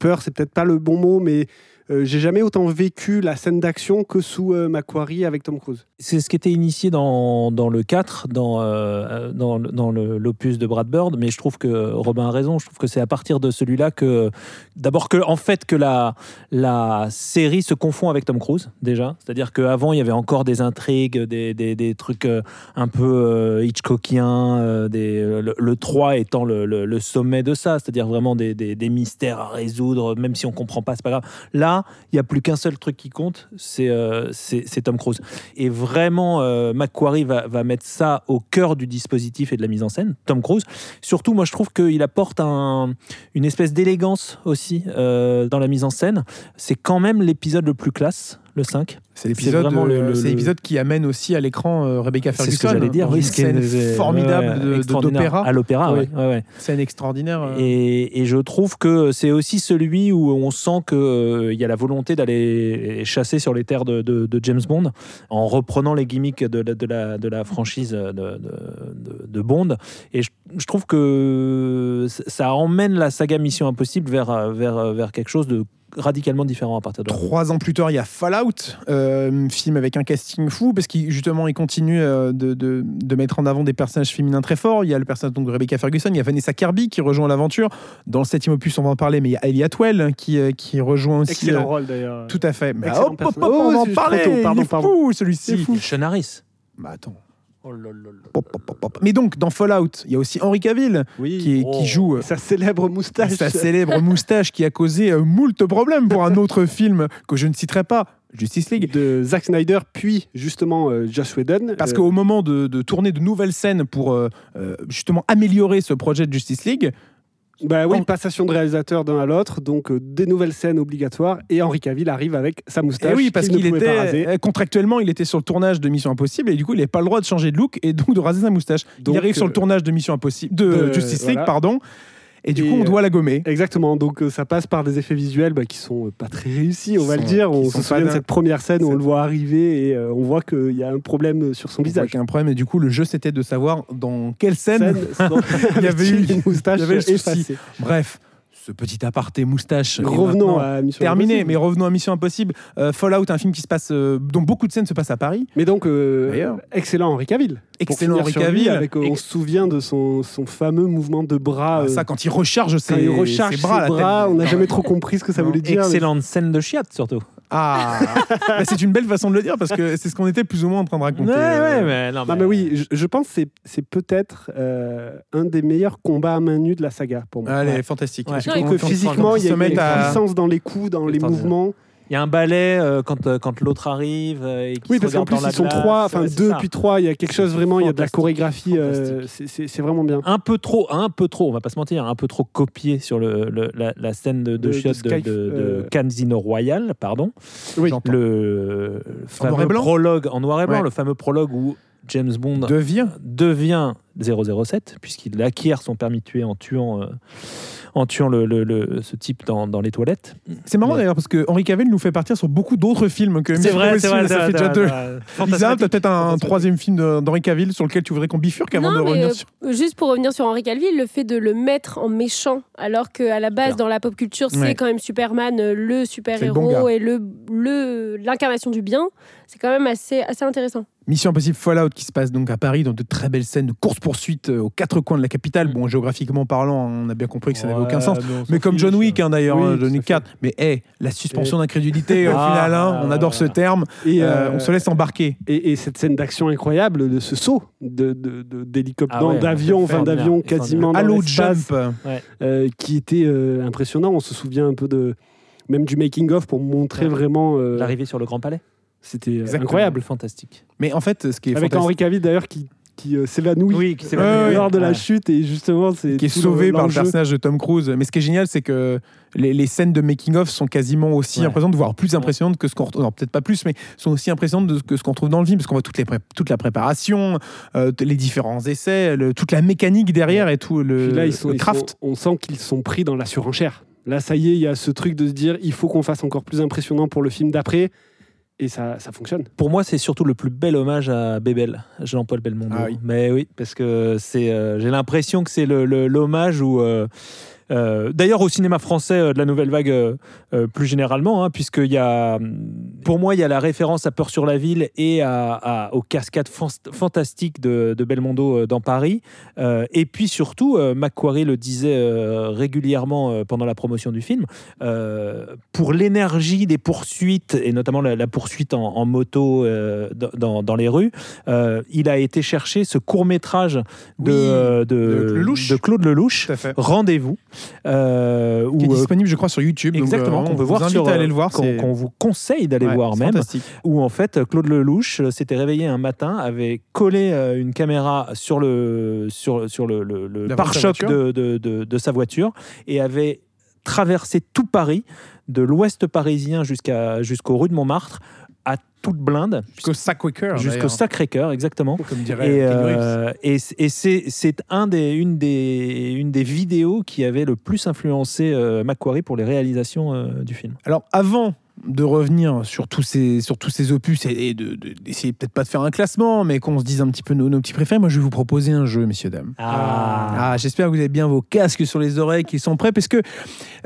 peur, c'est peut-être pas le bon mot, mais euh, j'ai jamais autant vécu la scène d'action que sous euh, Macquarie avec Tom Cruise. C'est ce qui était initié dans, dans le 4, dans, euh, dans, dans l'opus de Brad Bird, mais je trouve que Robin a raison. Je trouve que c'est à partir de celui-là que, d'abord, que, en fait, que la, la série se confond avec Tom Cruise, déjà. C'est-à-dire qu'avant, il y avait encore des intrigues, des, des, des trucs un peu Hitchcockiens, le, le 3 étant le, le- sommet de ça, c'est-à-dire vraiment des, des, des mystères à résoudre, même si on comprend pas, c'est pas grave. Là, il n'y a plus qu'un seul truc qui compte, c'est euh, Tom Cruise. Et vraiment, euh, McQuarrie va, mettre ça au cœur du dispositif et de la mise en scène, Tom Cruise. Surtout, moi, je trouve qu'il apporte un- une espèce d'élégance aussi euh, dans la mise en scène. C'est quand même l'épisode le plus classe, le 5. C'est l'épisode, vraiment le- euh, c'est l'épisode qui amène aussi à l'écran euh, Rebecca C'est Ferguson. ce que j'allais dire. Oui, une scène formidable d'opéra. À l'opéra, Oui. Scène extraordinaire. euh. Et, je trouve que c'est aussi celui où on sent qu'il y a la volonté d'aller chasser sur les terres de, de- de James Bond en reprenant les gimmicks de la, de la, de la franchise de, de- de- de Bond. Et je, je trouve que ça emmène la saga Mission Impossible vers, vers, vers quelque chose de radicalement différent à partir de là. Trois ans plus tard, il y a Fallout, euh, film avec un casting fou, parce qu'il justement il continue euh, de, de- de mettre en avant des personnages féminins très forts. Il y a le personnage donc, de Rebecca Ferguson, il y a Vanessa Kirby qui rejoint l'aventure. Dans le septième opus, on va en parler, mais il y a Ellie Atwell qui, euh, qui rejoint aussi. Excellent euh, rôle d'ailleurs. tout à fait. Mais hop, hop, hop, personnage. on va Oh, en tôt, pardon, il est pardon. fou celui-ci. Sean Harris. Bah attends. Oh là là là. Pop, pop, pop, pop. Mais donc, dans Fallout, il y a aussi Henry Cavill Oui. qui, est- Oh. qui joue euh, Sa célèbre moustache. sa célèbre moustache qui a causé euh, moult problèmes pour un autre film que je ne citerai pas, Justice League. de Zack Snyder, puis justement euh, Joss Whedon. Parce Euh, qu'au moment de, de tourner de nouvelles scènes pour justement améliorer ce projet de Justice League, Bah oui, passation de réalisateur d'un à l'autre, donc euh, des nouvelles scènes obligatoires, et Henri Cavill arrive avec sa moustache. eh oui, parce qu'il pas raser. était euh, contractuellement, il était sur le tournage de Mission Impossible et du coup, il n'avait pas le droit de changer de look et donc de raser sa moustache. Donc, il arrive sur le euh, tournage de Mission Impossible, de, de- Justice League, voilà. pardon, et du Et, coup, on euh, doit la gommer. Exactement, donc euh, ça passe par des effets visuels bah, qui sont euh, pas très réussis, on va le dire. On se souvient de cette première scène où on le voit arriver et euh, on voit qu'il y a un problème sur son On visage. qu'il y a un problème et du coup, le jeu, c'était de savoir dans quelle scène. Scène Il y avait eu- une moustache il effacée. Bref, ce petit aparté moustache. Revenons à Mission Terminé, Impossible. mais revenons à Mission Impossible. Euh, Fallout, un film qui se passe, euh, dont beaucoup de scènes se passent à Paris. Mais donc, euh, D'ailleurs. excellent Henri Cavill. Excellent Henri Cavill. avec, euh, on se souvient de son, son fameux mouvement de bras. Ah, euh, ça, quand il recharge ses, quand il recharge ses bras, ses on n'a jamais trop compris ce que ça Non. voulait dire. Excellente scène de chiate surtout. Ah, Bah, c'est une belle façon de le dire parce que c'est ce qu'on était plus ou moins en train de raconter. mais non, Non, mais oui, je, je pense que c'est- c'est peut-être euh, un des meilleurs combats à main nue de la saga pour moi. Allez, Ouais. fantastique. Ouais. Je quand- que physiquement, il y ils a se une mettent à- puissance dans les coups, dans les mouvements. Il y a un ballet euh, quand, euh, quand l'autre arrive. euh, et Oui, parce qu'en plus, ils sont glace. trois, enfin Ouais, deux ça. puis trois. Il y a quelque chose vraiment, il y a de la chorégraphie. euh, c'est- vraiment bien. un peu trop, un peu trop, on va pas se mentir, un peu trop copié sur le, le- la, la scène de, de, De- de chiottes de, Sky- de- de euh, Casino Royale, pardon. Oui. Le noir et fameux blanc prologue en noir et blanc, Ouais. le fameux prologue où James Bond devient. devient 007 puisqu'il acquiert son permis de tuer en tuant, euh, en tuant le, le- le- ce type dans, dans les toilettes. C'est marrant Mais- d'ailleurs parce que Henri Cavill nous fait partir sur beaucoup d'autres films que C'est vrai, c'est vrai. Ça fait déjà deux. Lisa, Fantastique. t'as peut-être un troisième film d'Henri Cavill sur lequel tu voudrais qu'on bifurque avant Non, de revenir euh, sur. Juste pour revenir sur Henri Calvi, le fait de le mettre en méchant, alors qu'à la base, dans la pop culture, c'est Ouais. quand même Superman, euh, le C'est le bon super-héros et le le- l'incarnation du bien, c'est quand même assez, assez intéressant. Mission Impossible Fallout qui se passe donc à Paris dans de très belles scènes de course-poursuite euh, aux quatre coins de la capitale. Bon, géographiquement parlant, on a bien compris que ça n'avait Ouais, aucun sens. mais comme. John Wick, hein, d'ailleurs, Oui, hein, John Wick fait. 4. Mais hey, la suspension d'incrédulité, au Ah, final, hein, on adore ce terme. Et, Euh, euh, on se laisse embarquer. et, et cette scène d'action incroyable de ce saut de- de- de- d'hélicoptère, Ah non, ouais, d'avion, d'avion quasiment Halo Jump. euh, qui était euh, impressionnant. On se souvient un peu de même du making of pour montrer Ouais. vraiment. euh, L'arrivée sur le Grand Palais. C'était euh, incroyable. Fantastique. Mais en fait, ce qui est Avec fantastique- Henri Cavill d'ailleurs qui, qui euh, s'évanouit Oui, qui s'évanouit, lors de la Ouais. chute et justement c'est qui est tout sauvé par le l'enjeu. personnage de Tom Cruise. Mais ce qui est génial, c'est que les, les scènes de making-of sont quasiment aussi Ouais. impressionnantes, voire plus impressionnantes que ce qu'on retrouve. Non, peut-être pas plus, mais sont aussi impressionnantes de- que ce qu'on trouve dans le film, parce qu'on voit toutes les pré- toute la préparation, euh, les différents essais, le- toute la mécanique derrière et tout le, Puis là, ils sont, le ils craft. sont- on sent qu'ils sont pris dans la surenchère. Là, ça y est, il y a ce truc de se dire il faut qu'on fasse encore plus impressionnant pour le film d'après. Et ça, ça fonctionne. Pour moi, c'est surtout le plus bel hommage à Bébel, Jean-Paul Belmondo. Ah oui. Mais oui, parce que c'est, euh, j'ai l'impression que c'est le, le- l'hommage où. Euh, D'ailleurs, au cinéma français euh, de la nouvelle vague, euh, plus généralement, hein, puisqu'il y a, pour moi, il y a la référence à Peur sur la ville et à, à- aux cascades fan- fantastiques de, de Belmondo dans Paris. Euh, et puis surtout, Macquarie le disait régulièrement pendant la promotion du film, pour l'énergie des poursuites, et notamment la, la poursuite en, en moto dans- les rues, il a été chercher ce court-métrage de, Oui, de, Claude Lelouch. Rendez-vous, euh, Qui est euh, disponible, je crois, sur YouTube. Exactement, euh, qu'on on peut vous voir sur, à aller euh, le voir. qu'on vous conseille d'aller Ouais, voir même, où en fait Claude Lelouch s'était réveillé un matin, avait collé une caméra sur le, sur, sur le, pare-choc de, de, de- de sa voiture et avait traversé tout Paris, de l'ouest parisien jusqu'à jusqu'aux rues de Montmartre, toute blinde, Jusqu'au Sacré-Cœur. jusqu'au. Sacré-Cœur, exactement. Comme dirait Et, euh, et, c'est un des, une, des, une des vidéos qui avait le plus influencé euh, Macquarie pour les réalisations euh, du film. Alors, avant de revenir sur tous ces, sur tous ces opus et, et de, de- d'essayer peut-être pas de faire un classement, mais qu'on se dise un petit peu nos, nos petits préférés, moi je vais vous proposer un jeu, messieurs, dames. Ah, j'espère que vous avez bien vos casques sur les oreilles, qu'ils sont prêts, parce que,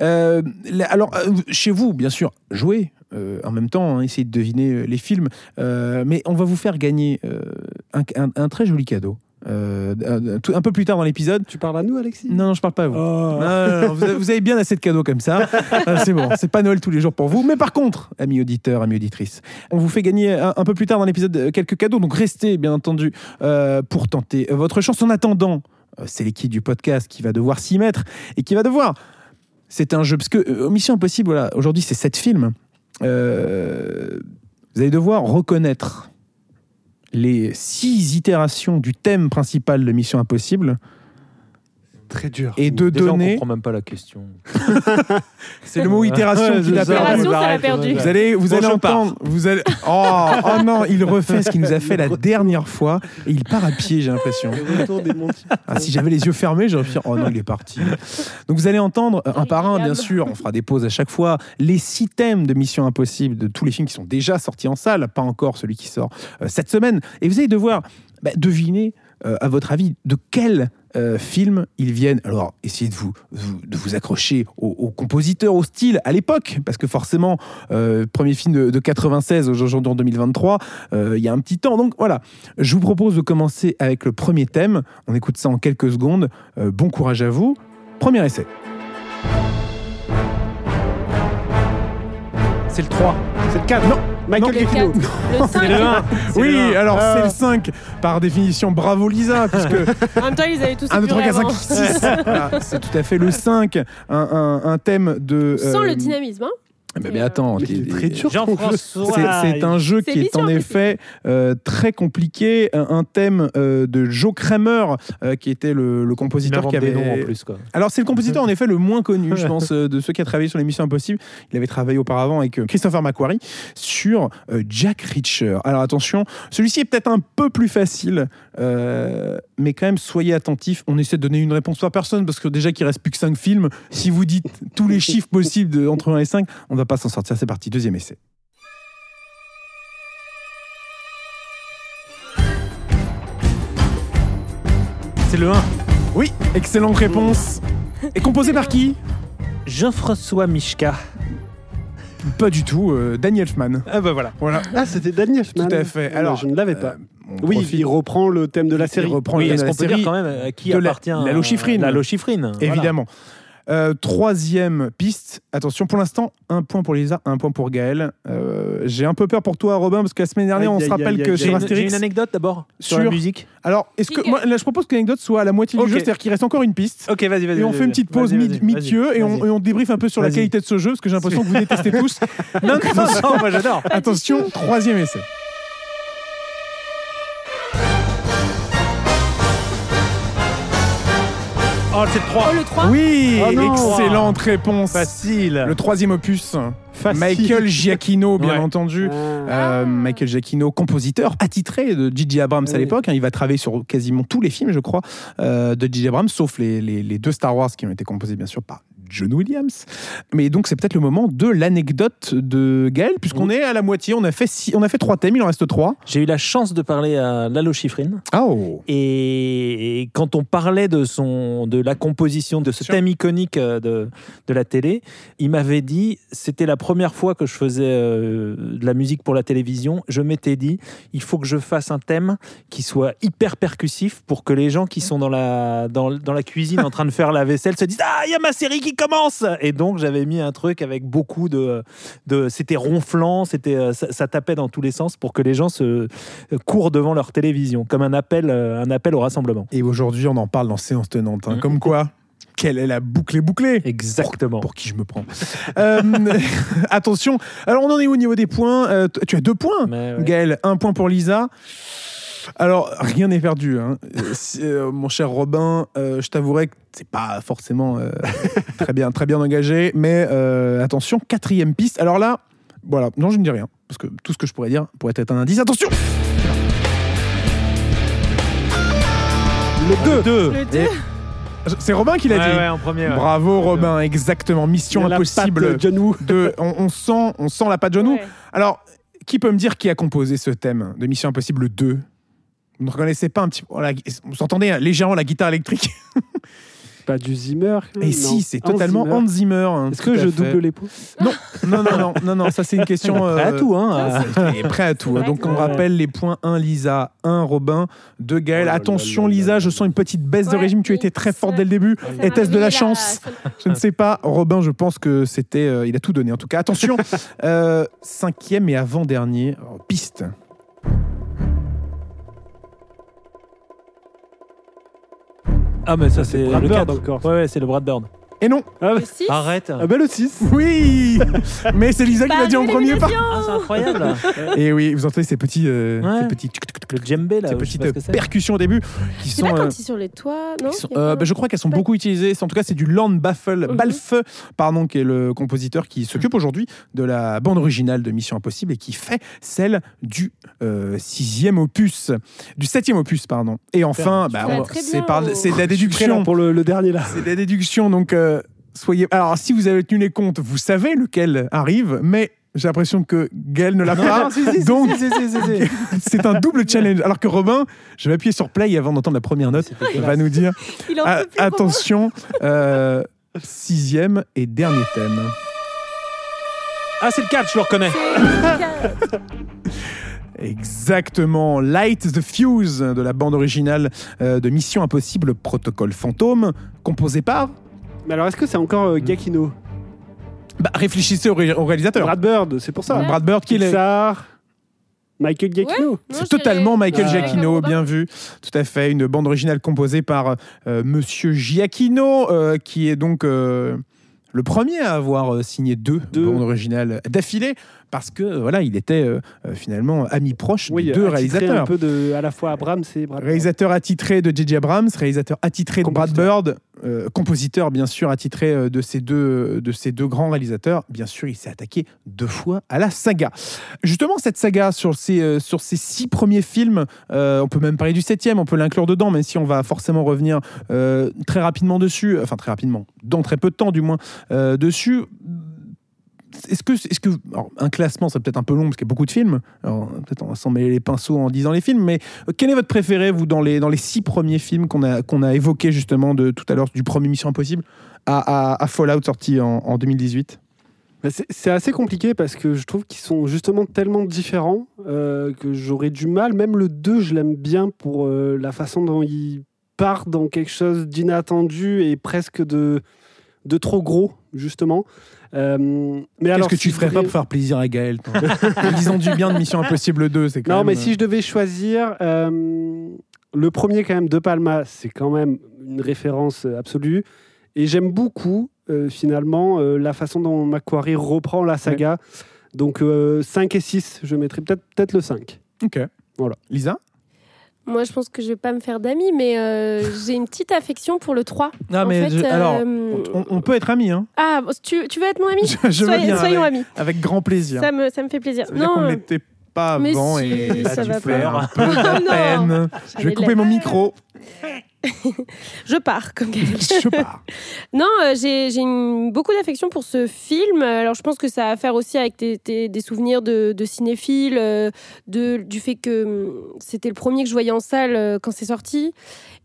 euh, alors, euh, chez vous, bien sûr, jouez. euh, en même temps, hein, essayez de deviner les films, euh, mais on va vous faire gagner un, un- un très joli cadeau. Euh, un, peu plus tard dans l'épisode. Tu parles à nous, Alexis? Non, non, je parle pas à vous. Oh. Non, non, non, vous, avez, vous avez bien assez de cadeaux comme ça. Ah, c'est bon, c'est pas Noël tous les jours pour vous. Mais par contre, amis auditeurs, amis auditrices, on vous fait gagner un, un peu plus tard dans l'épisode euh, quelques cadeaux. Donc restez, bien entendu, euh, pour tenter euh, votre chance. En attendant, euh, c'est l'équipe du podcast qui va devoir s'y mettre et qui va devoir. C'est un jeu, parce que euh, Mission Impossible, voilà, aujourd'hui c'est sept films. Euh, vous allez devoir reconnaître les six itérations du thème principal de Mission Impossible Très dur. et de Déjà, on donner. comprend même pas la question. C'est le mot itération perdu. Ça l'a perdu. Vous allez, vous Bon, allez entendre. Vous allez. Oh, oh non, il refait ce qu'il nous a fait la dernière fois et il part à pied, j'ai l'impression. Ah, si j'avais les yeux fermés, j'aurais pu dire Oh non, il est parti. Donc vous allez entendre euh, un par un, bien sûr. On fera des pauses à chaque fois. Les six thèmes de Mission Impossible de tous les films qui sont déjà sortis en salle, pas encore celui qui sort euh, cette semaine. Et vous allez devoir bah, deviner, euh, à votre avis, de quel euh, film ils viennent. Alors, essayez de vous, de vous accrocher au, au compositeur, au style, à l'époque, parce que forcément, euh, premier film de, de 96, aujourd'hui en 2023, euh, il y a un petit temps. Donc voilà, je vous propose de commencer avec le premier thème. On écoute ça en quelques secondes. Euh, bon courage à vous. Premier essai. C'est le 3. C'est le 4. Non. Michael Le Giacchino. 4, le 5. le 1. Oui, alors Ah. c'est le 5. Par définition, bravo Lisa, puisque En même temps, ils avaient tous 1, 2, 3, 4, 5, avant. 6. Voilà, c'est tout à fait le 5. Un, un- un thème de. Sans euh, le dynamisme. Hein. Mais, mais attends. C'est un jeu qui est en effet euh, très compliqué. Un, un thème euh, de Joe Kramer, euh, qui était le, compositeur qui des avait. noms en plus. Quoi. Alors, c'est le compositeur, en effet, le moins connu, je pense, euh, de ceux qui a travaillé sur l'émission Impossible. Il avait travaillé auparavant avec euh, Christopher McQuarrie sur euh, Jack Reacher. Alors, attention, celui-ci est peut-être un peu plus facile, euh, mais quand même, soyez attentifs. On essaie de donner une réponse par personne, parce que déjà qu'il reste plus que 5 films, si vous dites tous les chiffres possibles de, entre 1 et 5, on ne va pas s'en sortir. C'est parti, deuxième essai. C'est le 1. Oui, excellente réponse. Et composé par qui? Jean-François Mishka. Pas du tout, euh, Daniel Elfman. Ah bah voilà. Voilà. Ah, c'était Daniel. Tout à fait. Ah, Alors, je ne l'avais pas. Euh, oui, profite- il reprend le thème de la série. Il reprend Oui, le thème de la qu'on peut série. dire quand même à qui de la- appartient la Lochifrine. La Lochifrine. voilà. Euh, troisième piste. Attention, pour l'instant, un point pour Lisa, un point pour Gaël. Euh, J'ai un peu peur pour toi, Robin, parce que la semaine dernière, Aïe, on se rappelle que sur une, j'ai Astérix. une anecdote d'abord sur, la musique. Alors, est-ce que Qui- moi, là, je propose que l'anecdote soit à la moitié du jeu, c'est-à-dire qu'il reste encore une piste. Ok, vas-y, vas-y. Et on vas-y, fait une petite pause mid-dieu et on, vas-y. et on débriefe un peu sur la qualité de ce jeu, parce que j'ai l'impression que vous détestez tous. Non, non, non, moi j'adore. Attention, troisième essai. Oh, c'est le 3. Oh, le 3. Oui, Oh excellente réponse. Facile. Le troisième opus, Facile. Michael Giacchino, bien Ouais. entendu. Ah. Euh, Michael Giacchino, compositeur attitré de Gigi Abrams à l'époque. hein. il va travailler sur quasiment tous les films, je crois, euh, de Gigi Abrams, sauf les, les- les deux Star Wars qui ont été composés, bien sûr, par John Williams. Mais donc, c'est peut-être le moment de l'anecdote de Gaël, puisqu'on est à la moitié. On a, fait six- on a fait trois thèmes, il en reste trois. J'ai eu la chance de parler à Lalo Schifrin. Oh Et et quand on parlait de, son, de la composition de ce thème iconique euh, de, de la télé, il m'avait dit, c'était la première fois que je faisais euh, de la musique pour la télévision, je m'étais dit, il faut que je fasse un thème qui soit hyper percussif pour que les gens qui sont dans la, dans, dans la cuisine en train de faire la vaisselle se disent, ah, il y a ma série qui commence Et donc j'avais mis un truc avec beaucoup de... de c'était ronflant, c'était, euh, ça, ça tapait dans tous les sens pour que les gens se courent devant leur télévision, comme un appel, euh, un appel au rassemblement. Et aujourd'hui, on en parle dans Séance Tenante. hein. Mhm. Comme quoi, quelle est la boucle est bouclée Exactement. pour qui je me prends. Euh, attention, alors on en est au niveau des points? Euh, tu as deux points, ouais. Gaël. Un point pour Lisa. Alors, rien n'est perdu. hein. Euh, si, euh, mon cher Robin, euh, je t'avouerai que c'est pas forcément euh, très, bien, très bien engagé, mais euh, attention, quatrième piste. Alors là, voilà, non, je ne dis rien, parce que tout ce que je pourrais dire pourrait être un indice. Attention Le 2 Deux. Le deux. Et- C'est Robin qui l'a Ouais, dit. ouais, en premier. ouais. Bravo Robin, exactement. Mission impossible. John Woo. De, on, on sent, on sent la patte John Woo. Ouais. Alors, qui peut me dire qui a composé ce thème de Mission Impossible 2 Vous ne reconnaissez pas un petit peu Vous entendez hein, légèrement la guitare électrique Pas du Zimmer. Et si, c'est totalement. Hans Zimmer. hein, Est-ce tout que à je fait. double l'épaule Non, non, non, non, non, non, ça c'est une question. Prêt à euh, tout, hein. Il est prêt à tout. hein. Donc on rappelle les points 1 Lisa, 1 Robin, 2 Gaël. Oh là là Attention là là Lisa, je sens une petite baisse de régime. Tu étais très forte dès le début. Était-ce de la chance Je ne sais pas. Robin, je pense que c'était. euh, il a tout donné en tout cas. Attention, euh, cinquième et avant-dernier piste. Ah, mais ça, c'est le Bird 4. encore. Ouais, ouais, c'est le Brad Bird. Et non, ah, Le bah- six. Arrête. ah bah le 6 oui Mais c'est Lisa qui l'a dit en premier pas. Ah, c'est incroyable. Et oui, vous entendez ces petits, euh, Ouais. ces petits, le djembé, là. ces je sais petites pas ce que c'est. percussions au début qui C'est sont. pas euh, quand ils sont sur les toits, non qui sont- Il y a euh, pas- bah, je crois qu'elles sont beaucoup utilisées. En tout cas, c'est du Lorne Baffle, Mhm. Balfe, pardon, qui est le compositeur qui s'occupe aujourd'hui de la bande originale de Mission Impossible et qui fait celle du euh, sixième opus, du septième opus, pardon. Et enfin, bah, on- très c'est bien, par- oh. c'est de la Je suis prêt, là, déduction. pour le, le dernier là. C'est de la déduction, donc euh, soyez. Alors, si vous avez tenu les comptes, vous savez lequel arrive, mais j'ai l'impression que Gaël ne l'a pas. donc, c'est un double challenge. Alors que Robin, je vais appuyer sur play avant d'entendre la première note, va nous dire Il en peut plus, Robin. attention, euh, sixième et dernier thème. Ah, c'est le 4, je le reconnais. Exactement, Light the Fuse de la bande originale euh, de Mission Impossible Protocole Fantôme, composé par. Mais alors est-ce que c'est encore euh, Giacchino Bah, réfléchissez au, ré- au réalisateur. Brad Bird, c'est pour ça. Ouais. Brad Bird, qui est. Pixar, Michael Giacchino. Non, C'est je totalement dirais- Michael. Giacchino, bien vu. Tout à fait, une bande originale composée par euh, Monsieur Giacchino, euh, qui est donc euh, le premier à avoir euh, signé deux, Deux. bandes originales d'affilée, parce que euh, voilà, il était euh, euh, finalement ami proche Oui, des deux attitré réalisateurs. un peu de, à la fois Abrams et Brad Bird. Réalisateur attitré de J.J. Abrams, réalisateur attitré de Brad Compositeur. Bird, euh, compositeur bien sûr attitré euh, de ces deux de ces deux grands réalisateurs. Bien sûr, il s'est attaqué deux fois à la saga. Justement, cette saga sur ces euh, sur ces six premiers films, euh, on peut même parler du septième, on peut l'inclure dedans, même si on va forcément revenir euh, très rapidement dessus, enfin très rapidement, dans très peu de temps du moins euh, dessus. Est-ce que, est-ce que un classement, c'est peut-être un peu long parce qu'il y a beaucoup de films. Peut-être on va s'en mêler les pinceaux en disant les films, mais euh, quel est votre préféré, vous, dans les, dans les six premiers films qu'on a, qu'on a évoqués justement de, tout à l'heure, du premier Mission Impossible à, Fallout sorti en, en 2018 Bah, c'est- C'est assez compliqué parce que je trouve qu'ils sont justement tellement différents euh, que j'aurais du mal. Même le 2, je l'aime bien pour euh, la façon dont il part dans quelque chose d'inattendu et presque de, de trop gros, justement. Euh, mais Qu'est-ce que tu si ferais pas pour faire plaisir à Gaël disant du bien de Mission Impossible 2, c'est quand Non, même... mais si je devais choisir, euh, le premier, quand même, De Palma, c'est quand même une référence euh, absolue. Et j'aime beaucoup, euh, finalement, euh, la façon dont Macquarie reprend la saga. Donc, euh, 5 et 6, je mettrais peut-être peut le 5. Ok. Voilà. Lisa? Moi, je pense que je vais pas me faire d'amis, mais euh, j'ai une petite affection pour le 3. Ah, En mais fait, je- alors, euh, on, on peut être amis, hein Ah, tu, tu veux être mon ami Je, je bien, Soyons avec, amis. avec grand plaisir. Ça me, ça me fait plaisir. Ça Non, l'était pas Mais avant si, et ça tu va un peu de Non. peine. Je vais couper mon micro. je pars comme. Je pars. Non, euh, j'ai une- beaucoup d'affection pour ce film. Alors, je pense que ça a à faire aussi avec tes- tes- des souvenirs de, de cinéphile, euh, de, du fait que hum, c'était le premier que je voyais en salle euh, quand c'est sorti.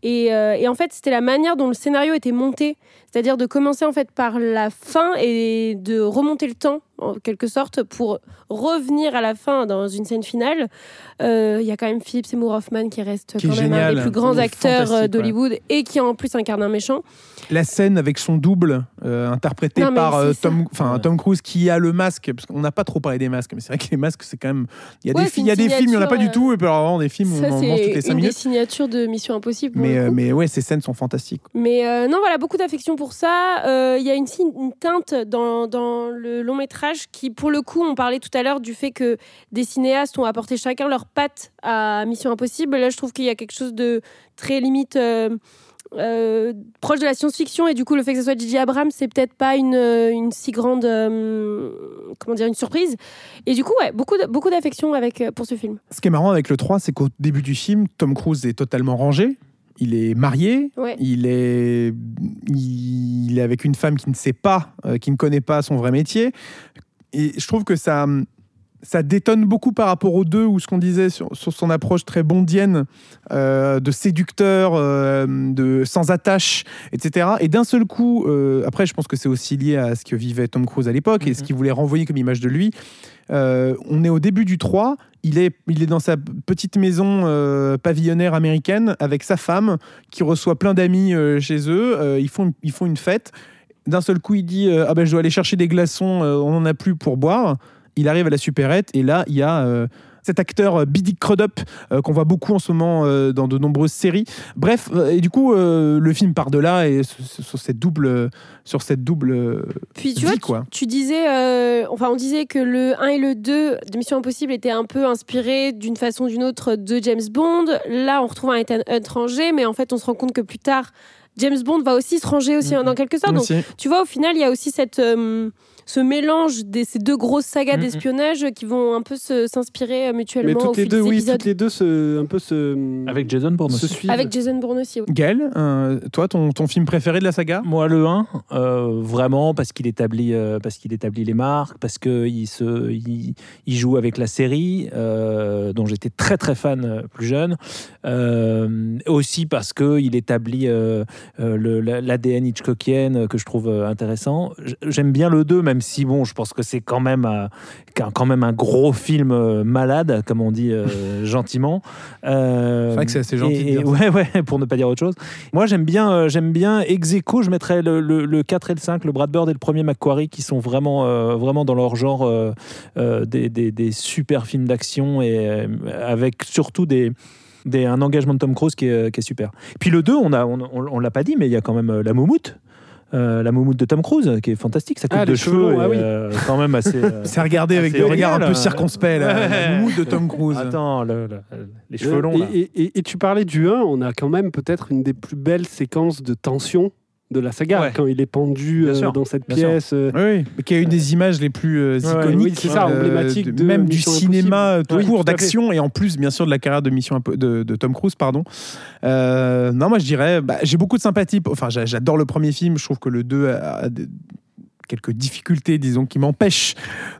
Et, euh, et en fait, c'était la manière dont le scénario était monté. C'est-à-dire de commencer en fait par la fin et de remonter le temps, en quelque sorte, pour revenir à la fin dans une scène finale. Euh, Il y a quand même Philip Seymour Hoffman qui reste Qui quand même un des plus grands acteurs euh, d'Hollywood et qui en plus incarne un méchant. La scène avec son double, euh, interprété Non, par c'est. Tom, enfin, Ouais. Tom Cruise, qui a le masque, parce qu'on n'a pas trop parlé des masques, mais c'est vrai que les masques, c'est quand même. Il y a Ouais, des, c'est fi- il y a une des films, il n'y en a pas du tout, et puis alors vraiment des films où Ça, on en mange toutes les c'est 5 une des minutes. signatures de Mission Impossible. Mais, le euh, mais ouais, ces scènes sont fantastiques. Mais euh, non, voilà, beaucoup d'affection pour ça. Euh, Il y a une, teinte dans, dans le long métrage qui, pour le coup, on parlait tout à l'heure du fait que des cinéastes ont apporté chacun leur patte à Mission Impossible. Là, je trouve qu'il y a quelque chose de très limite. euh, euh, proche de la science-fiction et du coup le fait que ce soit J.J. Abrams c'est peut-être pas une, euh, une si grande euh, comment dire une surprise et du coup ouais beaucoup de- beaucoup d'affection avec euh, pour ce film Ce qui est marrant avec le 3, c'est qu'au début du film, Tom Cruise est totalement rangé. Il est marié, Ouais. il, est, il est avec une femme qui ne sait pas, euh, qui ne connaît pas son vrai métier. Et je trouve que ça, ça détonne beaucoup par rapport aux deux, ou ce qu'on disait sur, sur son approche très bondienne, euh, de séducteur, euh, de sans attache, etc. Et d'un seul coup, euh, après, je pense que c'est aussi lié à ce que vivait Tom Cruise à l'époque et ce qu'il voulait renvoyer comme image de lui. On est au début du 3, il est, il est dans sa petite maison euh, pavillonnaire américaine avec sa femme qui reçoit plein d'amis euh, chez eux. Euh, ils, font, ils font une fête. D'un seul coup, il dit Ah ben, je dois aller chercher des glaçons, on n'en a plus pour boire. Il arrive à la supérette et là, il y a. euh, cet acteur euh, Billy Crudup euh, qu'on voit beaucoup en ce moment euh, dans de nombreuses séries. Bref, et du coup, le film part de là et sur, cette double, sur cette double puis tu vie, vois quoi. tu disais enfin on disait que le 1 et le 2 de Mission Impossible étaient un peu inspirés d'une façon ou d'une autre de James Bond là on retrouve un rangé mais en fait on se rend compte que plus tard James Bond va aussi se ranger aussi Mhm. dans quelque sorte donc Aussi. tu vois, au final, il y a aussi cette, euh, ce mélange de ces deux grosses sagas Mhm. d'espionnage qui vont un peu se- s'inspirer euh, Mais mutuellement au toutes les fil deux, des oui, épisodes. toutes les deux se, un peu se, Avec Jason Bourne se aussi. Avec Jason Bourne aussi. oui. Gaël, euh, toi, ton, ton film préféré de la saga? Moi, le 1, euh, vraiment, parce qu'il établit, euh, parce qu'il établit les marques, parce qu'il se, il, il joue avec la série, euh, dont j'étais très très fan plus jeune. Euh, aussi parce qu'il établit l'ADN Hitchcockienne que je trouve intéressant. J'aime bien le 2, même si, bon, je pense que c'est quand même, euh, quand même un gros film euh, malade, comme on dit euh, gentiment. C'est vrai que c'est assez gentil et- de et- dire ça. ouais, ouais, pour ne pas dire autre chose. Moi, j'aime bien, j'aime bien ex aequo, je mettrais le, le- le 4 et le 5, le Brad Bird et le premier Macquarie, qui sont vraiment, vraiment dans leur genre des, des- des super films d'action et avec surtout des, des- un engagement de Tom Cruise qui est, qui est super. Puis le 2, on a, on, on- on l'a pas dit, mais il y a quand même la moumoute. Euh, la moumoute de Tom Cruise, qui est fantastique, sa coupe Ah, de cheveux, est, ah oui. euh, quand même assez. euh, C'est regardé avec des regards un peu circonspects, la, moumoute de Tom Cruise. Attends, le- le- les cheveux longs. Et, là. et- et- et tu parlais du 1, on a quand même peut-être une des plus belles séquences de tension de la saga, Ouais. quand il est pendu euh, dans cette pièce. euh, Oui, qui a une des images les plus euh, Ouais, iconiques, oui, c'est ça, euh, emblématique de même du cinéma Impossible. tout court, d'action, et en plus, bien sûr, de la carrière de Mission de, de Tom Cruise, pardon. Euh, non, moi, je dirais, bah, j'ai beaucoup de sympathie. Enfin, j'a- j'adore le premier film. Je trouve que le 2 a, quelques difficultés, disons, qui m'empêchent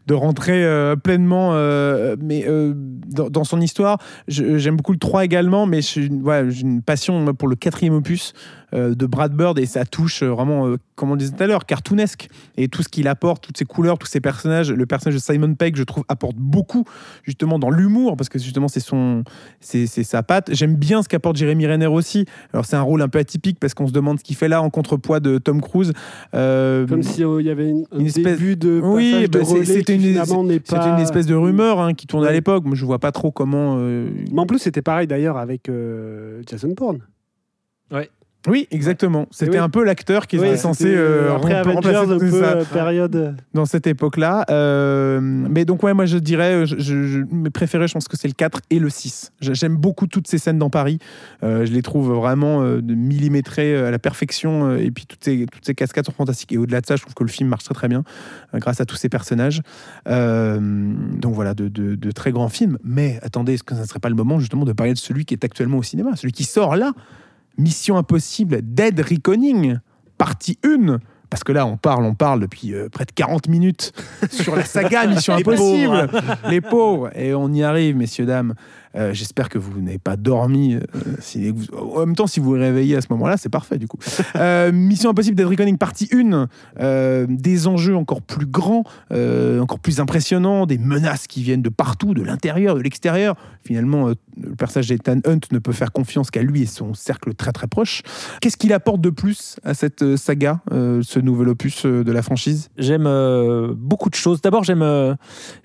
de rentrer euh, pleinement euh, mais, euh, dans, dans son histoire. J'aime beaucoup le 3 également, mais j'ai une, passion moi, pour le quatrième opus euh, de Brad Bird et ça touche euh, vraiment, euh, comme on disait tout à l'heure, cartoonesque. Et tout ce qu'il apporte, toutes ces couleurs, tous ces personnages. Le personnage de Simon Pegg, je trouve, apporte beaucoup justement dans l'humour, parce que justement, c'est son, c'est c'est sa patte. J'aime bien ce qu'apporte Jérémy Renner aussi. Alors, c'est un rôle un peu atypique parce qu'on se demande ce qu'il fait là en contrepoids de Tom Cruise. Euh, Comme si euh, il y avait une, un une espèce- début de Oui, bah, c'était une- pas... une espèce de rumeur hein, qui tournait à Ouais. l'époque. Moi, je vois pas trop comment. euh, Mais en plus, c'était pareil d'ailleurs avec euh, Jason Bourne. Oui, exactement. C'était oui. un peu l'acteur qui Oui, était censé c'était, euh, après Avengers, remplacer un tout peu ça euh, période. dans cette époque-là. Euh, mais donc, ouais, moi, je dirais, je, je- je- mes préférés, je pense que c'est le 4 et le 6. J'ai- J'aime beaucoup toutes ces scènes dans Paris. Euh, je les trouve vraiment euh, millimétrées euh, à la perfection. euh, et puis, toutes ces, toutes ces cascades sont fantastiques. Et au-delà de ça, je trouve que le film marche très, très bien euh, grâce à tous ces personnages. Euh, donc, voilà, de, de- de très grands films. Mais attendez, est-ce que ça ne serait pas le moment, justement, de parler de celui qui est actuellement au cinéma, celui qui sort là? Mission Impossible, Dead Reckoning, partie 1. Parce que là, on parle, on parle depuis euh, près de 40 minutes sur la saga Mission Les Impossible. Les pauvres. Et on y arrive, messieurs, dames. Euh, J'espère que vous n'avez pas dormi. euh, si vous- en même temps, si vous vous réveillez à ce moment-là, c'est parfait, du coup. Euh, Mission Impossible Dead Reckoning, partie 1. euh, des enjeux encore plus grands, encore plus impressionnants, des menaces qui viennent de partout, de l'intérieur, de l'extérieur. Finalement, le personnage d'Ethan Hunt ne peut faire confiance qu'à lui et son cercle très très proche. Qu'est-ce qu'il apporte de plus à cette saga, ce nouvel opus de la franchise? J'aime beaucoup de choses. D'abord, j'aime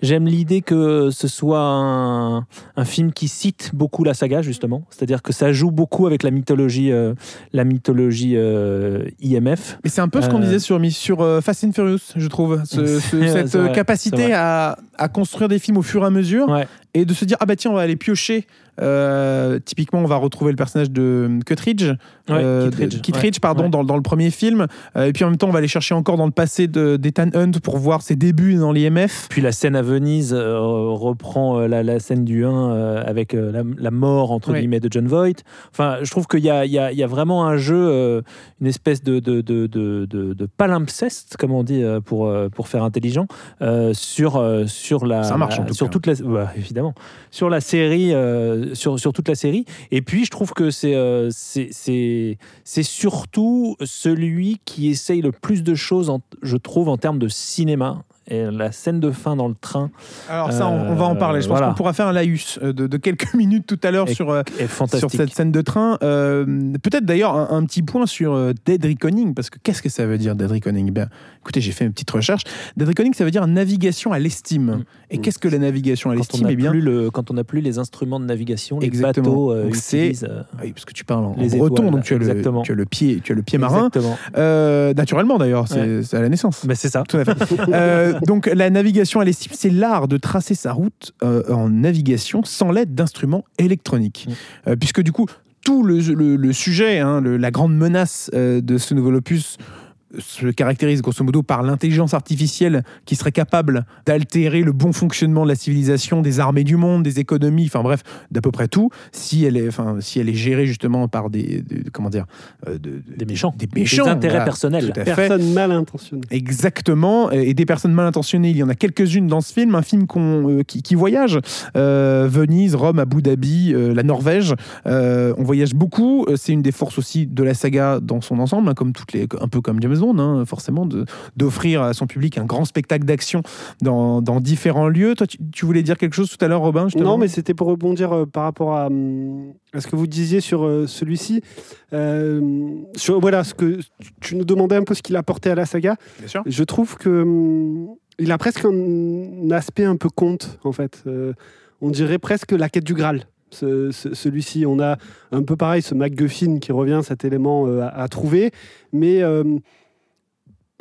j'aime l'idée que ce soit un, un film qui cite beaucoup la saga justement, c'est-à-dire que ça joue beaucoup avec la mythologie, euh, la mythologie euh, IMF. Mais c'est un peu ce qu'on Euh, disait sur, sur Fast and Furious, je trouve. Ce- ce- C'est- cette vrai, capacité à, à construire des films au fur et à mesure Ouais. Et de se dire ah bah tiens on va aller piocher. Euh, typiquement, on va retrouver le personnage de Ouais, euh, Kittredge, de- Kittredge, ouais. pardon, Ouais. Dans, dans le premier film. Euh, et puis en même temps, on va aller chercher encore dans le passé de- d'Ethan Hunt pour voir ses débuts dans l'IMF. Puis la scène à Venise euh, reprend euh, la, la scène du 1 euh, avec euh, la, la mort entre Ouais. guillemets de John Voight. Enfin, je trouve qu'il y y, y a vraiment un jeu, euh, une espèce de, de, de, de, palimpseste, comme on dit euh, pour, euh, pour faire intelligent, euh, sur, euh, sur la, Ça marche, en tout sur cas. toute la, bah, évidemment, sur la série, euh, sur, toute la série. Et puis, je trouve que c'est euh, surtout celui qui essaye le plus de choses, je trouve, en termes de cinéma. Et la scène de fin dans le train Alors ça, on, on va en parler. Je pense voilà. qu'on pourra faire un laïus euh, de, de quelques minutes tout à l'heure sur, euh, sur cette scène de train. Euh, Peut-être d'ailleurs un, un petit point sur euh, Dead Reckoning, parce que qu'est-ce que ça veut dire Dead Reckoning? Ben, Écoutez, j'ai fait une petite recherche. Dead Reckoning, ça veut dire navigation à l'estime. Mm. Et qu'est-ce que la navigation à l'estime? Eh bien, plus le, quand on n'a plus les instruments de navigation, les Exactement. bateaux euh, utilisent euh, oui, parce que tu parles en, en Les breton, étoiles, donc tu as, le, tu as le pied, tu as le pied marin. Euh, naturellement d'ailleurs, c'est c'est à la naissance. Mais c'est ça. Tout à fait. Donc la navigation à l'estime, c'est l'art de tracer sa route euh, en navigation sans l'aide d'instruments électroniques. Mm. Euh, puisque du coup, tout le, le- le sujet, hein, le- la grande menace euh, de ce nouvel opus se caractérise grosso modo par l'intelligence artificielle qui serait capable d'altérer le bon fonctionnement de la civilisation, des armées du monde, des économies, enfin bref, d'à peu près tout, si elle est, enfin, si elle est gérée justement par des, des- comment dire, euh, de- de- Des méchants. des méchants, Des intérêts voilà. personnels. Tout à fait. Personne mal intentionnée. Exactement, et des personnes mal intentionnées, il y en a quelques-unes dans ce film, un film qu'on, euh, qui, qui voyage, Euh, Venise, Rome, Abu Dhabi, euh, la Norvège, Euh, on voyage beaucoup, c'est une des forces aussi de la saga dans son ensemble, hein, comme toutes les, un peu comme James Bond, hein, forcément, de- d'offrir à son public un grand spectacle d'action dans, dans différents lieux. Toi, tu, tu voulais dire quelque chose tout à l'heure, Robin justement Non, mais c'était pour rebondir euh, par rapport à, hum, à ce que vous disiez sur euh, celui-ci. Euh, sur, voilà, ce que tu- nous demandais un peu ce qu'il apportait à la saga. Bien sûr. Je trouve que hum, il a presque un aspect un peu conte, en fait. Euh, on dirait presque la quête du Graal. ce- ce- Celui-ci, on a un peu pareil, ce MacGuffin qui revient, cet élément euh, à, à trouver, mais euh,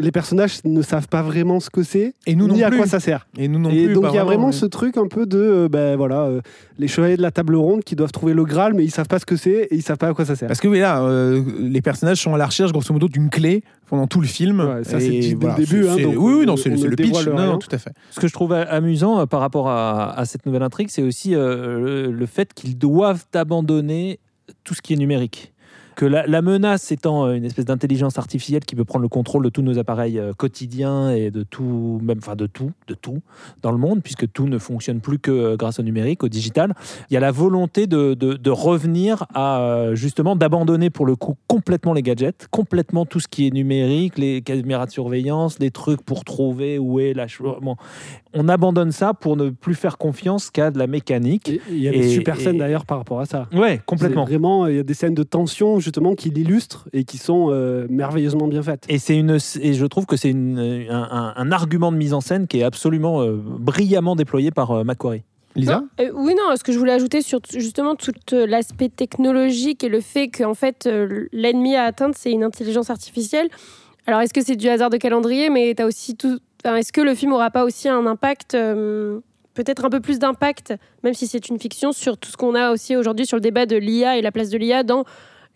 les personnages ne savent pas vraiment ce que c'est, Et nous non ni à plus. quoi ça sert. Et nous non et plus. donc il y a vraiment mais- ce truc un peu de euh, ben voilà euh, les chevaliers de la table ronde qui doivent trouver le Graal mais ils savent pas ce que c'est et ils savent pas à quoi ça sert. Parce que oui, là, euh, les personnages sont à la recherche, grosso modo, d'une clé pendant tout le film. Ouais, ça, c'est dit dès le début, hein, donc oui, oui, on- non, c'est ne le pitch. Non, non, tout à fait. Ce que je trouve amusant euh, par rapport à, à cette nouvelle intrigue, c'est aussi euh, le, le fait qu'ils doivent abandonner tout ce qui est numérique. Que la, la menace étant euh, une espèce d'intelligence artificielle qui peut prendre le contrôle de tous nos appareils euh, quotidiens et de tout, même enfin de tout, de tout dans le monde, puisque tout ne fonctionne plus que euh, grâce au numérique, au digital. Il y a la volonté de, de- de revenir à justement d'abandonner pour le coup complètement les gadgets, complètement tout ce qui est numérique, les caméras de surveillance, les trucs pour trouver où est la chose. Bon, on abandonne ça pour ne plus faire confiance qu'à de la mécanique. Il y a des Et- super scènes d'ailleurs par rapport à ça. Ouais, complètement. Vraiment, il y a des scènes de tension justement qui l'illustrent et qui sont euh, merveilleusement bien faites. Et c'est une, et je trouve que c'est un, un- un argument de mise en scène qui est absolument euh, brillamment déployé par euh, Macquarie. Lisa Non, euh, oui, non, ce que je voulais ajouter sur justement tout euh, l'aspect technologique et le fait qu'en fait euh, l'ennemi à atteindre c'est une intelligence artificielle. Alors est-ce que c'est du hasard de calendrier, mais t'as aussi tout. enfin, est-ce que le film aura pas aussi un impact, euh, peut-être un peu plus d'impact, même si c'est une fiction, sur tout ce qu'on a aussi aujourd'hui sur le débat de l'IA et la place de l'IA dans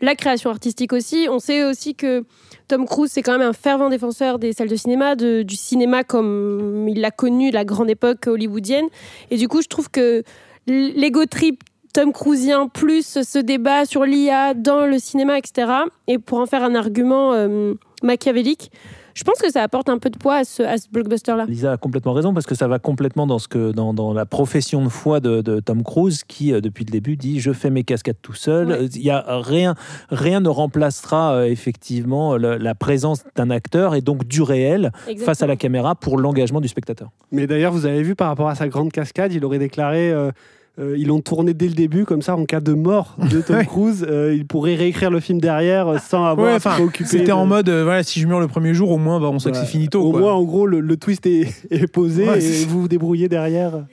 la création artistique aussi. On sait aussi que Tom Cruise, c'est quand même un fervent défenseur des salles de cinéma, du cinéma comme il l'a connu, la grande époque hollywoodienne. Et du coup, je trouve que l'ego trip Tom Cruisien plus ce débat sur l'IA dans le cinéma, etc., et pour en faire un argument euh, machiavélique, je pense que ça apporte un peu de poids à ce, à ce blockbuster-là. Lisa a complètement raison parce que ça va complètement dans, ce que, dans, dans la profession de foi de, de Tom Cruise qui, euh, depuis le début, dit je fais mes cascades tout seul. Ouais. Il y a rien, rien ne remplacera euh, effectivement le- la présence d'un acteur et donc du réel face à la caméra pour l'engagement du spectateur. Mais d'ailleurs, vous avez vu par rapport à sa grande cascade, il aurait déclaré. euh, euh, ils l'ont tourné dès le début, comme ça, en cas de mort de Tom. Cruise, euh, il pourrait réécrire le film derrière euh, sans avoir Ouais, à. C'était de- en mode, euh, voilà, si je meurs le premier jour, au moins, bah, on sait que c'est finito. Au quoi. moins, en gros, le, le twist est, est posé Ouais, et vous vous débrouillez derrière.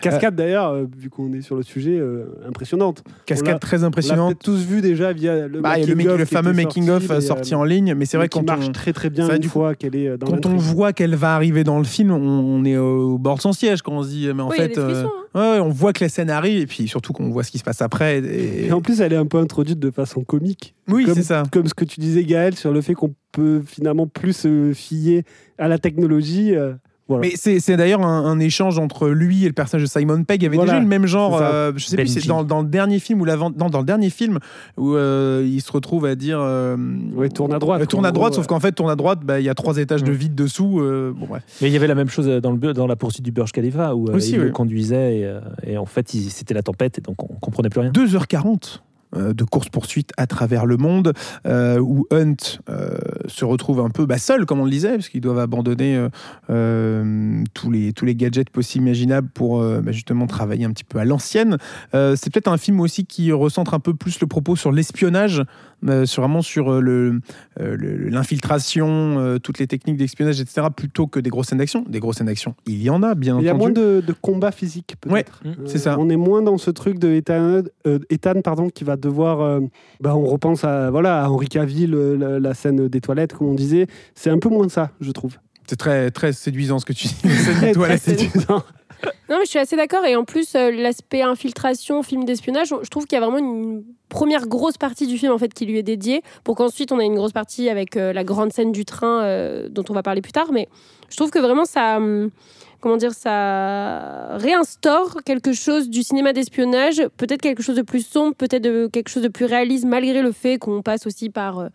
Cascade d'ailleurs, euh, vu qu'on est sur le sujet, euh, impressionnante. On Cascade très On l'a impressionnante. peut-être tous vu déjà via le, Bah, il y a le, making mec- of le qui fameux était making of sorti, sorti, en ligne, mais c'est mais vrai qui quand marche on, très très bien une du fois qu'elle est euh, dans quand on l'intrigue. voit qu'elle va arriver dans le film, on, on est au bord de son siège quand on se dit mais en Oui, il y a fait des frissons, hein. ouais, ouais, on voit que la scène arrive et puis surtout qu'on voit ce qui se passe après et- Et en plus, elle est un peu introduite de façon comique. oui comme, c'est ça Comme ce que tu disais, Gaël, sur le fait qu'on peut finalement plus se fier à la technologie. euh, voilà. mais c'est d'ailleurs un, un échange entre lui et le personnage de Simon Pegg il y avait Voilà, déjà le même genre euh, je sais plus Benji. c'est dans, dans le dernier film ou l'avant non dans le dernier film où euh, il se retrouve à dire euh, Ouais, tourne à droite, euh, tourne à droite sauf qu'en fait tourne à droite bah, il y a trois étages de Mm. vide dessous euh, bon bref Mais il y avait la même chose dans, le, dans la poursuite du Burj Khalifa où Aussi, il le conduisait et, et en fait c'était la tempête et donc on comprenait plus rien. 2h40 euh, de course-poursuite à travers le monde, euh, où Hunt euh, se retrouve un peu bah, seul, comme on le disait, parce qu'ils doivent abandonner euh, euh, tous, les, tous les gadgets possibles imaginables pour euh, bah, justement travailler un petit peu à l'ancienne. Euh, c'est peut-être un film aussi qui recentre un peu plus le propos sur l'espionnage, euh, sur vraiment sur euh, le, euh, le- l'infiltration, euh, toutes les techniques d'espionnage, etc., plutôt que des grosses scènes d'action. Des grosses scènes d'action, il y en a, bien Il y a entendu. moins de, de combats physiques, peut-être. Ouais, Euh, c'est ça. On est moins dans ce truc de Ethan, euh, Ethan, pardon, qui va devoir. euh, bah, on repense à, voilà, à Henri Cavill, la, la scène des toilettes, comme on disait. C'est un peu moins ça, je trouve. C'est très, très séduisant ce que tu dis. Très, toilette. très séduisant. Non, mais je suis assez d'accord. Et en plus, euh, l'aspect infiltration, film d'espionnage, je trouve qu'il y a vraiment une première grosse partie du film en fait qui lui est dédiée, pour qu'ensuite on ait une grosse partie avec euh, la grande scène du train euh, dont on va parler plus tard. Mais je trouve que vraiment ça, hum, comment dire, ça réinstaure quelque chose du cinéma d'espionnage, peut-être quelque chose de plus sombre, peut-être quelque chose de plus réaliste, malgré le fait qu'on passe aussi par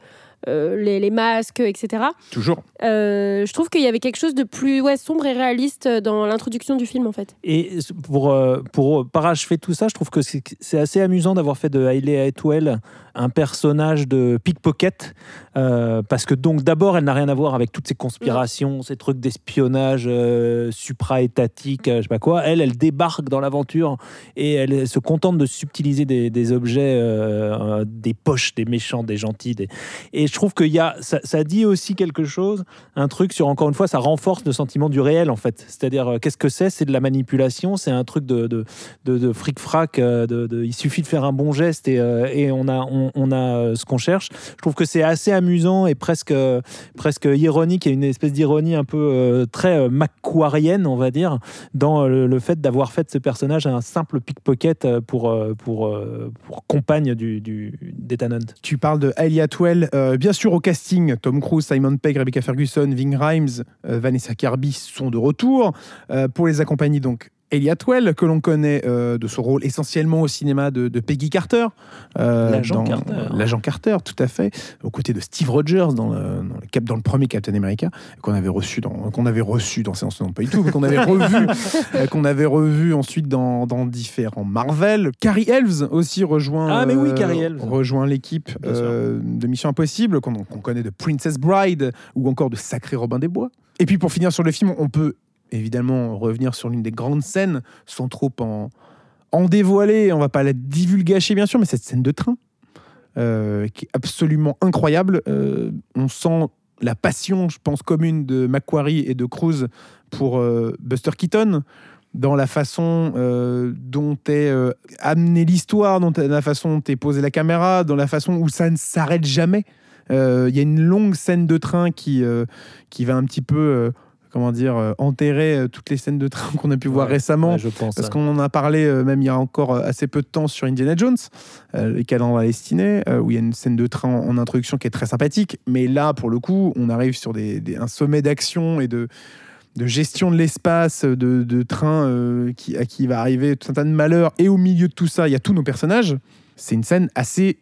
les, les masques, etc. Toujours. Euh, je trouve qu'il y avait quelque chose de plus ouais, sombre et réaliste dans l'introduction du film en fait. Et pour, euh, pour parachever tout ça, je trouve que c'est assez amusant d'avoir fait de Hailey Atwell un personnage de pickpocket. euh, parce que donc d'abord, elle n'a rien à voir avec toutes ces conspirations, ces trucs d'espionnage euh, supra-étatique, euh, je sais pas quoi. Elle, elle débarque dans l'aventure et elle se contente de subtiliser des, des objets, euh, euh, des poches des méchants, des gentils. des- Et je trouve que y a, ça, ça dit aussi quelque chose, un truc sur, encore une fois, ça renforce le sentiment du réel, en fait. C'est-à-dire, euh, qu'est-ce que c'est? C'est de la manipulation, c'est un truc de, de, de, fric-frac, euh, il suffit de faire un bon geste et, euh, et on a, on, a ce qu'on cherche. Je trouve que c'est assez amusant et presque, presque ironique, a une espèce d'ironie un peu très macquarienne, on va dire, dans le, fait d'avoir fait ce personnage un simple pickpocket pour, pour, compagne du, du, d'Ethan. Tu parles de Atwell, euh, bien sûr au casting, Tom Cruise, Simon Pegg, Rebecca Ferguson, Ving Rhames, euh, Vanessa Kirby sont de retour. Euh, pour les accompagner, donc, Hailey Atwell, que l'on connaît euh, de son rôle essentiellement au cinéma de, de Peggy Carter. euh, L'agent Carter. L'agent Carter, tout à fait. Aux côtés de Steve Rogers dans le, dans le, cap- dans le premier Captain America, qu'on avait reçu dans, qu'on avait reçu dans Séance non pas du tout, mais qu'on avait revu, euh, qu'on avait revu ensuite dans, dans différents Marvel. Carrie Elves aussi rejoint, Ah, mais oui, Carrie Elves. rejoint l'équipe de Mission Impossible, qu'on qu'on connaît de Princess Bride ou encore de Sacré Robin des Bois. Et puis pour finir sur le film, on peut évidemment revenir sur l'une des grandes scènes, sans trop en, en dévoiler, on va pas la divulgacher bien sûr, mais cette scène de train, euh, qui est absolument incroyable. Euh, on sent la passion, je pense, commune de Macquarie et de Cruz pour euh, Buster Keaton dans la façon dont est euh, amenée l'histoire, dans la façon dont est posée la caméra, dans la façon où ça ne s'arrête jamais. Il y a une longue scène de train qui, qui va un petit peu, comment dire, euh, enterrer euh, toutes les scènes de train qu'on a pu voir récemment. Ouais, je pense. Parce qu'on en a parlé euh, même il y a encore assez peu de temps sur Indiana Jones, euh, les calendes destinés, euh, où il y a une scène de train en, en introduction qui est très sympathique. Mais là, pour le coup, on arrive sur des, des- un sommet d'action et de, de gestion de l'espace, de, de train euh, qui, à qui va arriver tout un tas de malheurs. Et au milieu de tout ça, il y a tous nos personnages. C'est une scène assez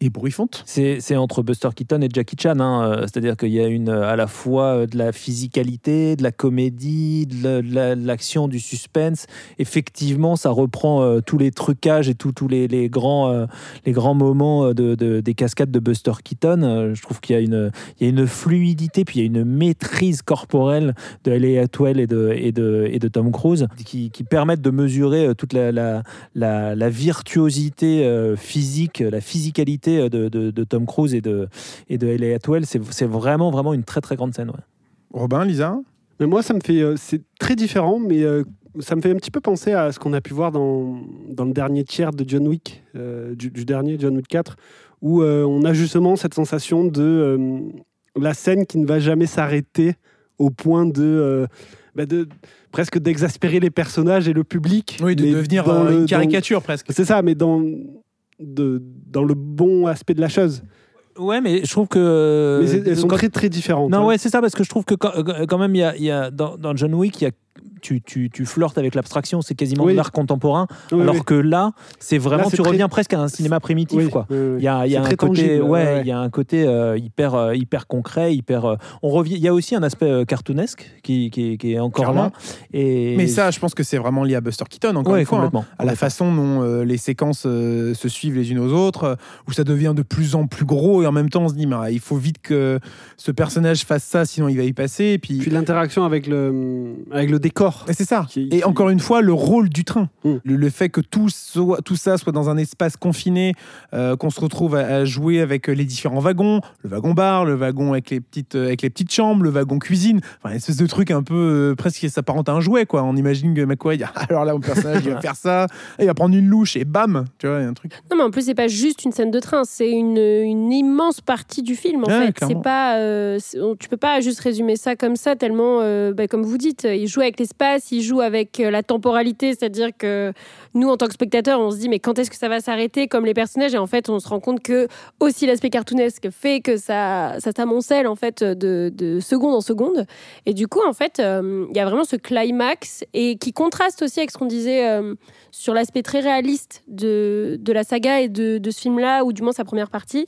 ébouriffante. C'est entre Buster Keaton et Jackie Chan, hein, euh, c'est-à-dire qu'il y a une, euh, à la fois euh, de la physicalité, de la comédie, de la- la- l'action, du suspense. Effectivement, ça reprend tous les trucages et tous les, les grands, les grands moments de, de- des cascades de Buster Keaton. Je trouve qu'il y, a une- y a une fluidité, puis il y a une maîtrise corporelle de Hayley Atwell et de, et de, et de Tom Cruise qui, qui permettent de mesurer toute la, la, la, la virtuosité physique, la physicalité de, de- de Tom Cruise et de, et de Hayley Atwell. C'est c'est vraiment, vraiment une très, très grande scène. ouais. Robin, Lisa? Mais moi, ça me fait. euh, c'est très différent, mais euh, ça me fait un petit peu penser à ce qu'on a pu voir dans, dans le dernier tiers de John Wick, euh, du, du dernier John Wick 4, où euh, on a justement cette sensation de euh, la scène qui ne va jamais s'arrêter au point de, euh, bah, de presque d'exaspérer les personnages et le public. Oui, de devenir dans euh, le- une dans- caricature presque. C'est ça, mais dans, de, dans le bon aspect de la chose. Ouais, mais je trouve que. Mais elles sont quand- très très différentes. Non, hein. ouais, c'est ça, parce que je trouve que quand, quand même, il y a, il y a- dans, dans John Wick, il y a, tu, tu, tu flirtes avec l'abstraction, c'est quasiment Oui. de l'art contemporain, Oui, alors oui. que là, c'est vraiment, Là, tu très- reviens presque à un cinéma primitif, Oui, quoi. oui, oui. Il y a, il y a C'est un côté, tangible, ouais, ouais, y a un côté euh, hyper, euh, hyper concret, hyper. euh, on revient. Il y a aussi un aspect euh, cartoonesque qui, qui, qui est encore Clairement. là. Et Mais ça, je pense que c'est vraiment lié à Buster Keaton, encore ouais, une fois. hein. à la façon dont euh, les séquences euh, se suivent les unes aux autres, où ça devient de plus en plus gros et en même temps on se dit mais, ah, il faut vite que ce personnage fasse ça sinon il va y passer et puis, Puis l'interaction avec le, avec le décor. Et c'est ça. Qui- et qui- encore une fois le rôle du train, Mm. le, le fait que tout, soit, tout ça soit dans un espace confiné, euh, qu'on se retrouve à, à jouer avec les différents wagons, le wagon bar, le wagon avec les petites euh, avec les petites chambres, le wagon cuisine, enfin une espèce de truc un peu euh, presque qui s'apparente à un jouet quoi. On imagine que McQuaid, alors là mon personnage il va faire ça, et il va prendre une louche et bam, tu vois, il y a un truc. Non, mais en plus, c'est pas juste une scène de train, c'est une, une immense partie du film. En Ouais, fait, c'est pas, euh, tu peux pas juste résumer ça comme ça, tellement, euh, bah, comme vous dites, il joue avec l'espace, il joue avec euh, la temporalité, c'est-à-dire que nous, en tant que spectateurs, on se dit mais quand est-ce que ça va s'arrêter comme les personnages? Et en fait, on se rend compte que aussi l'aspect cartoonesque fait que ça, ça s'amoncelle en fait de, de seconde en seconde. Et du coup, en fait, euh, il y a vraiment ce climax et qui contraste aussi avec ce qu'on disait euh, sur l'aspect très réaliste de, de la saga et de, de ce film-là, ou du moins sa première partie.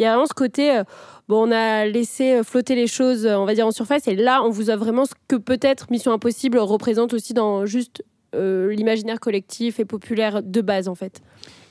Il y a vraiment ce côté, euh, on a laissé flotter les choses, euh, on en surface, et là, on vous a vraiment ce que peut-être Mission Impossible représente aussi dans juste euh, l'imaginaire collectif et populaire de base, en fait.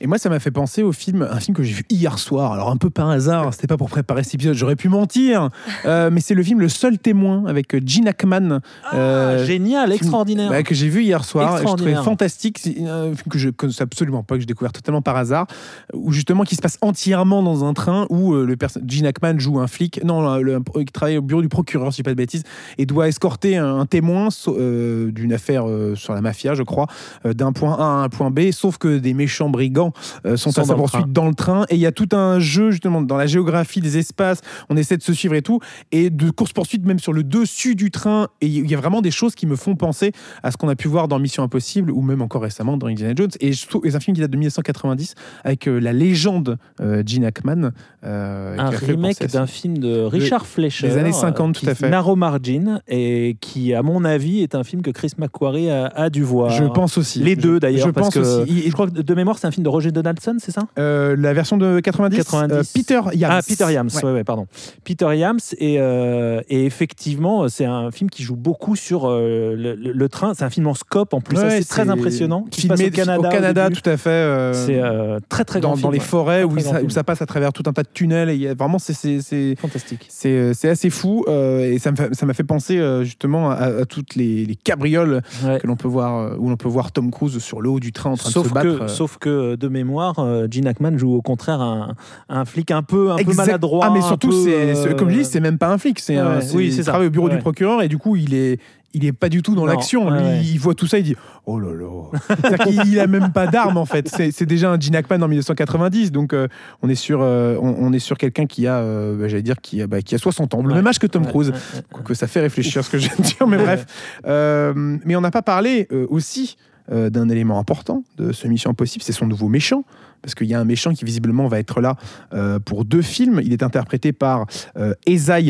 Et moi, ça m'a fait penser au film, un film que j'ai vu hier soir. Alors un peu par hasard, c'était pas pour préparer cet épisode, j'aurais pu mentir. Euh, mais c'est le film Le Seul Témoin avec Gene Hackman. Ah, Euh, génial, film- extraordinaire. bah, que j'ai vu hier soir. et Je trouvais fantastique. C'est un film que je connaissais absolument pas, que j'ai découvert totalement par hasard. Où justement, qui se passe entièrement dans un train où euh, le Gene Hackman joue un flic, non, le, qui travaille au bureau du procureur, si je dis pas de bêtises, et doit escorter un, un témoin euh, d'une affaire euh, sur la mafia, je crois, euh, d'un point A à un point B. Sauf que des méchants brigands euh, sont, Sont à sa poursuite train. dans le train. Et il y a tout un jeu, justement, dans la géographie des espaces. On essaie de se suivre et tout. Et de course-poursuite, même sur le dessus du train. Et il y a vraiment des choses qui me font penser à ce qu'on a pu voir dans Mission Impossible ou même encore récemment dans Indiana Jones. Et c'est un film qui date de 1990 avec euh, la légende euh, Gene Hackman. un remake d'un film de Richard Fleischer des années 50, qui- tout à fait. Narrow Margin et qui à mon avis est un film que Chris McQuarrie a, a dû voir Je pense aussi. les deux d'ailleurs Je parce pense que aussi. je crois que de mémoire c'est un film de Roger Donaldson c'est ça? Euh, la version de 90, 90. euh, Peter Yams. Ah, Peter Yams, Ouais. ouais. ouais, pardon. Peter Yams, et, euh, et effectivement, c'est un film qui joue beaucoup sur le, le- le train. C'est un film en scope en plus, c'est très impressionnant. Qui se passe filmé au Canada. au Canada, tout à fait. C'est très très dans, grand dans film, les forêts où, ça, où passe à travers tout un tas de tunnels. Et y a vraiment, c'est- Fantastique. c'est assez fou. et ça fait- m'a fait penser justement à, à toutes les, les cabrioles que l'on peut voir, où l'on peut voir Tom Cruise sur le haut du train en train de se battre. que, sauf que de mémoire, euh, Gene Hackman joue au contraire un, un flic un peu, un peu Exact- maladroit. Ah, mais surtout, c'est euh, comme je dis, c'est même pas un flic. C'est Ouais, oui, il travaille au bureau Ouais. du procureur et du coup, il est. Il est pas du tout dans l'action. Lui, ouais. il voit tout ça, il dit Oh là là. Il a même pas d'arme en fait. C'est déjà un Gene Hackman en 1990. Donc euh, on est sur, euh, on, on est sur quelqu'un qui a, euh, bah, j'allais dire, qui a, bah, qui a 60 ans, le Ouais. même âge que Tom Cruise. ouais, que ça fait réfléchir ce que je viens de dire, mais bref. Euh, mais on n'a pas parlé euh, aussi euh, d'un élément important de ce Mission Impossible, c'est son nouveau méchant. Parce qu'il y a un méchant qui visiblement va être là euh, pour deux films. Il est interprété par euh,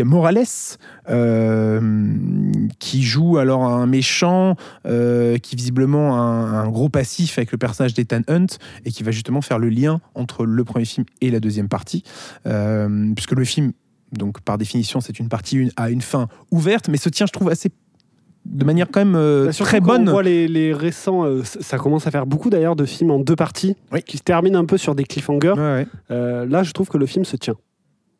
Morales, euh, qui joue alors un méchant qui visiblement a un, gros passif avec le personnage d'Ethan Hunt et qui va justement faire le lien entre le premier film et la deuxième partie. Puisque le film donc, par définition, c'est une partie une, à une fin ouverte, mais se tient, je trouve, assez de manière quand même euh, Bah, très bonne. On voit les, les récents, euh, ça commence à faire beaucoup d'ailleurs de films en deux parties Oui. qui se terminent un peu sur des cliffhangers. Ouais, ouais. Euh, là, je trouve que le film se tient.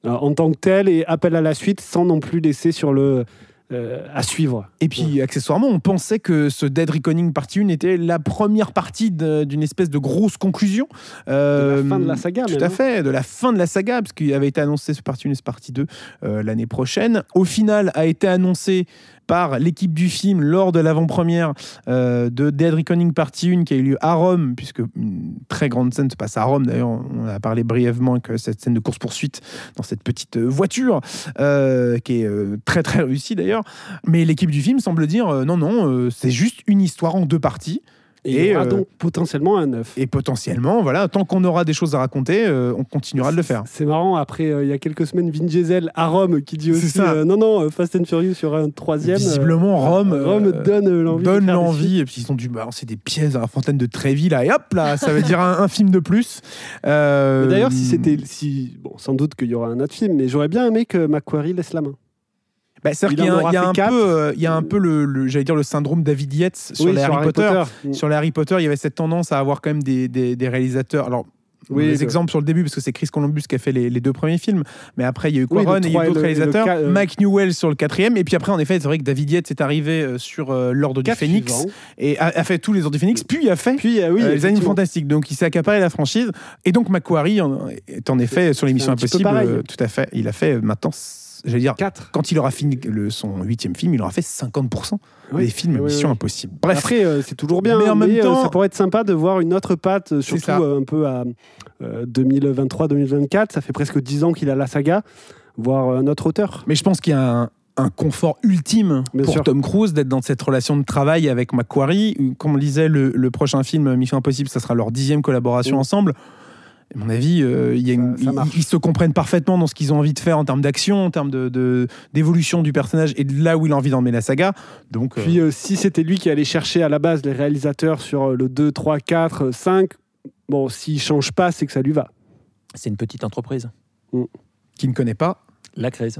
Euh, en tant que tel et appel à la suite sans non plus laisser sur le, euh, à suivre. Et puis, accessoirement, on pensait que ce Dead Reckoning partie 1 était la première partie d'une espèce de grosse conclusion. Euh, De la fin de la saga, Tout même, à hein. fait, de la fin de la saga, parce qu'il avait été annoncé ce partie 1 et ce partie 2 euh, l'année prochaine. Au final, a été annoncé par l'équipe du film lors de l'avant-première euh, de Dead Reckoning partie 1 qui a eu lieu à Rome, puisque une très grande scène se passe à Rome. D'ailleurs, on a parlé brièvement que cette scène de course-poursuite dans cette petite euh, voiture, euh, qui est très très réussie d'ailleurs. Mais l'équipe du film semble dire non, non, c'est juste une histoire en deux parties. Et, euh, donc potentiellement un 9. Et potentiellement, voilà, tant qu'on aura des choses à raconter, euh, on continuera de le faire. C'est marrant, après, euh, il y a quelques semaines, Vin Diesel à Rome qui dit C'est aussi ça. non, non, Fast and Furious sur un troisième. Visiblement, Rome, Rome donne l'envie. donne l'envie. Et puis ils ont dû balancer des pièces à la fontaine de Trévis, là, et hop, là, ça veut dire un, un film de plus. D'ailleurs, si c'était. Si, bon, sans doute qu'il y aura un autre film, mais j'aurais bien aimé que Macquarie laisse la main. Bah, c'est-à-dire il qu'il y a, y a un quatre. peu, euh, il y a un peu le, le- j'allais dire le syndrome David Yates sur Oui, les Harry, Potter. Mm. Sur les Harry Potter, il y avait cette tendance à avoir quand même des, des- des réalisateurs. Alors, Oui, des le- exemples sur le début, parce que c'est Chris Columbus qui a fait les, les deux premiers films. Mais après, il y a eu Oui, Quaron et il y a eu d'autres le- et le réalisateurs. ca- euh, Mike Newell sur le quatrième. Et puis après, en effet, c'est vrai que David Yates est arrivé euh, sur euh, l'Ordre du Phénix suivants. et a, a fait tous les Ordres du Phénix. Puis il a fait Puis, euh, oui, euh, les Animaux. Fantastiques. Donc il s'est accaparé la franchise. Et donc Macquarie en- est en effet sur l'émission Impossible. tout à fait. Il a fait maintenant, j'allais dire, 4. quand il aura fini le- son huitième film, il aura fait 50% Oui. des films Oui, Mission oui. Impossible. Bref. Après, euh, c'est toujours bien, Mais en même euh, temps- ça pourrait être sympa de voir une autre patte, euh, surtout un peu à 2023-2024. Ça fait presque 10 ans qu'il a la saga, voir un autre auteur. Mais je pense qu'il y a un, un confort ultime Bien pour sûr. Tom Cruise d'être dans cette relation de travail avec Macquarie. Comme on disait, le, le prochain film Mission Impossible, ça sera leur dixième collaboration Mm. ensemble. À mon avis, euh, il y a une- Ça- ça ils- se comprennent parfaitement dans ce qu'ils ont envie de faire en termes d'action, en termes de- de- d'évolution du personnage et de là où il a envie d'emmener la saga. Donc, euh, Puis euh, si c'était lui qui allait chercher à la base les réalisateurs sur euh, le 2, 3, 4, 5, bon, s'il change pas, c'est que ça lui va. C'est une petite entreprise. qui ne connaît pas. La crise.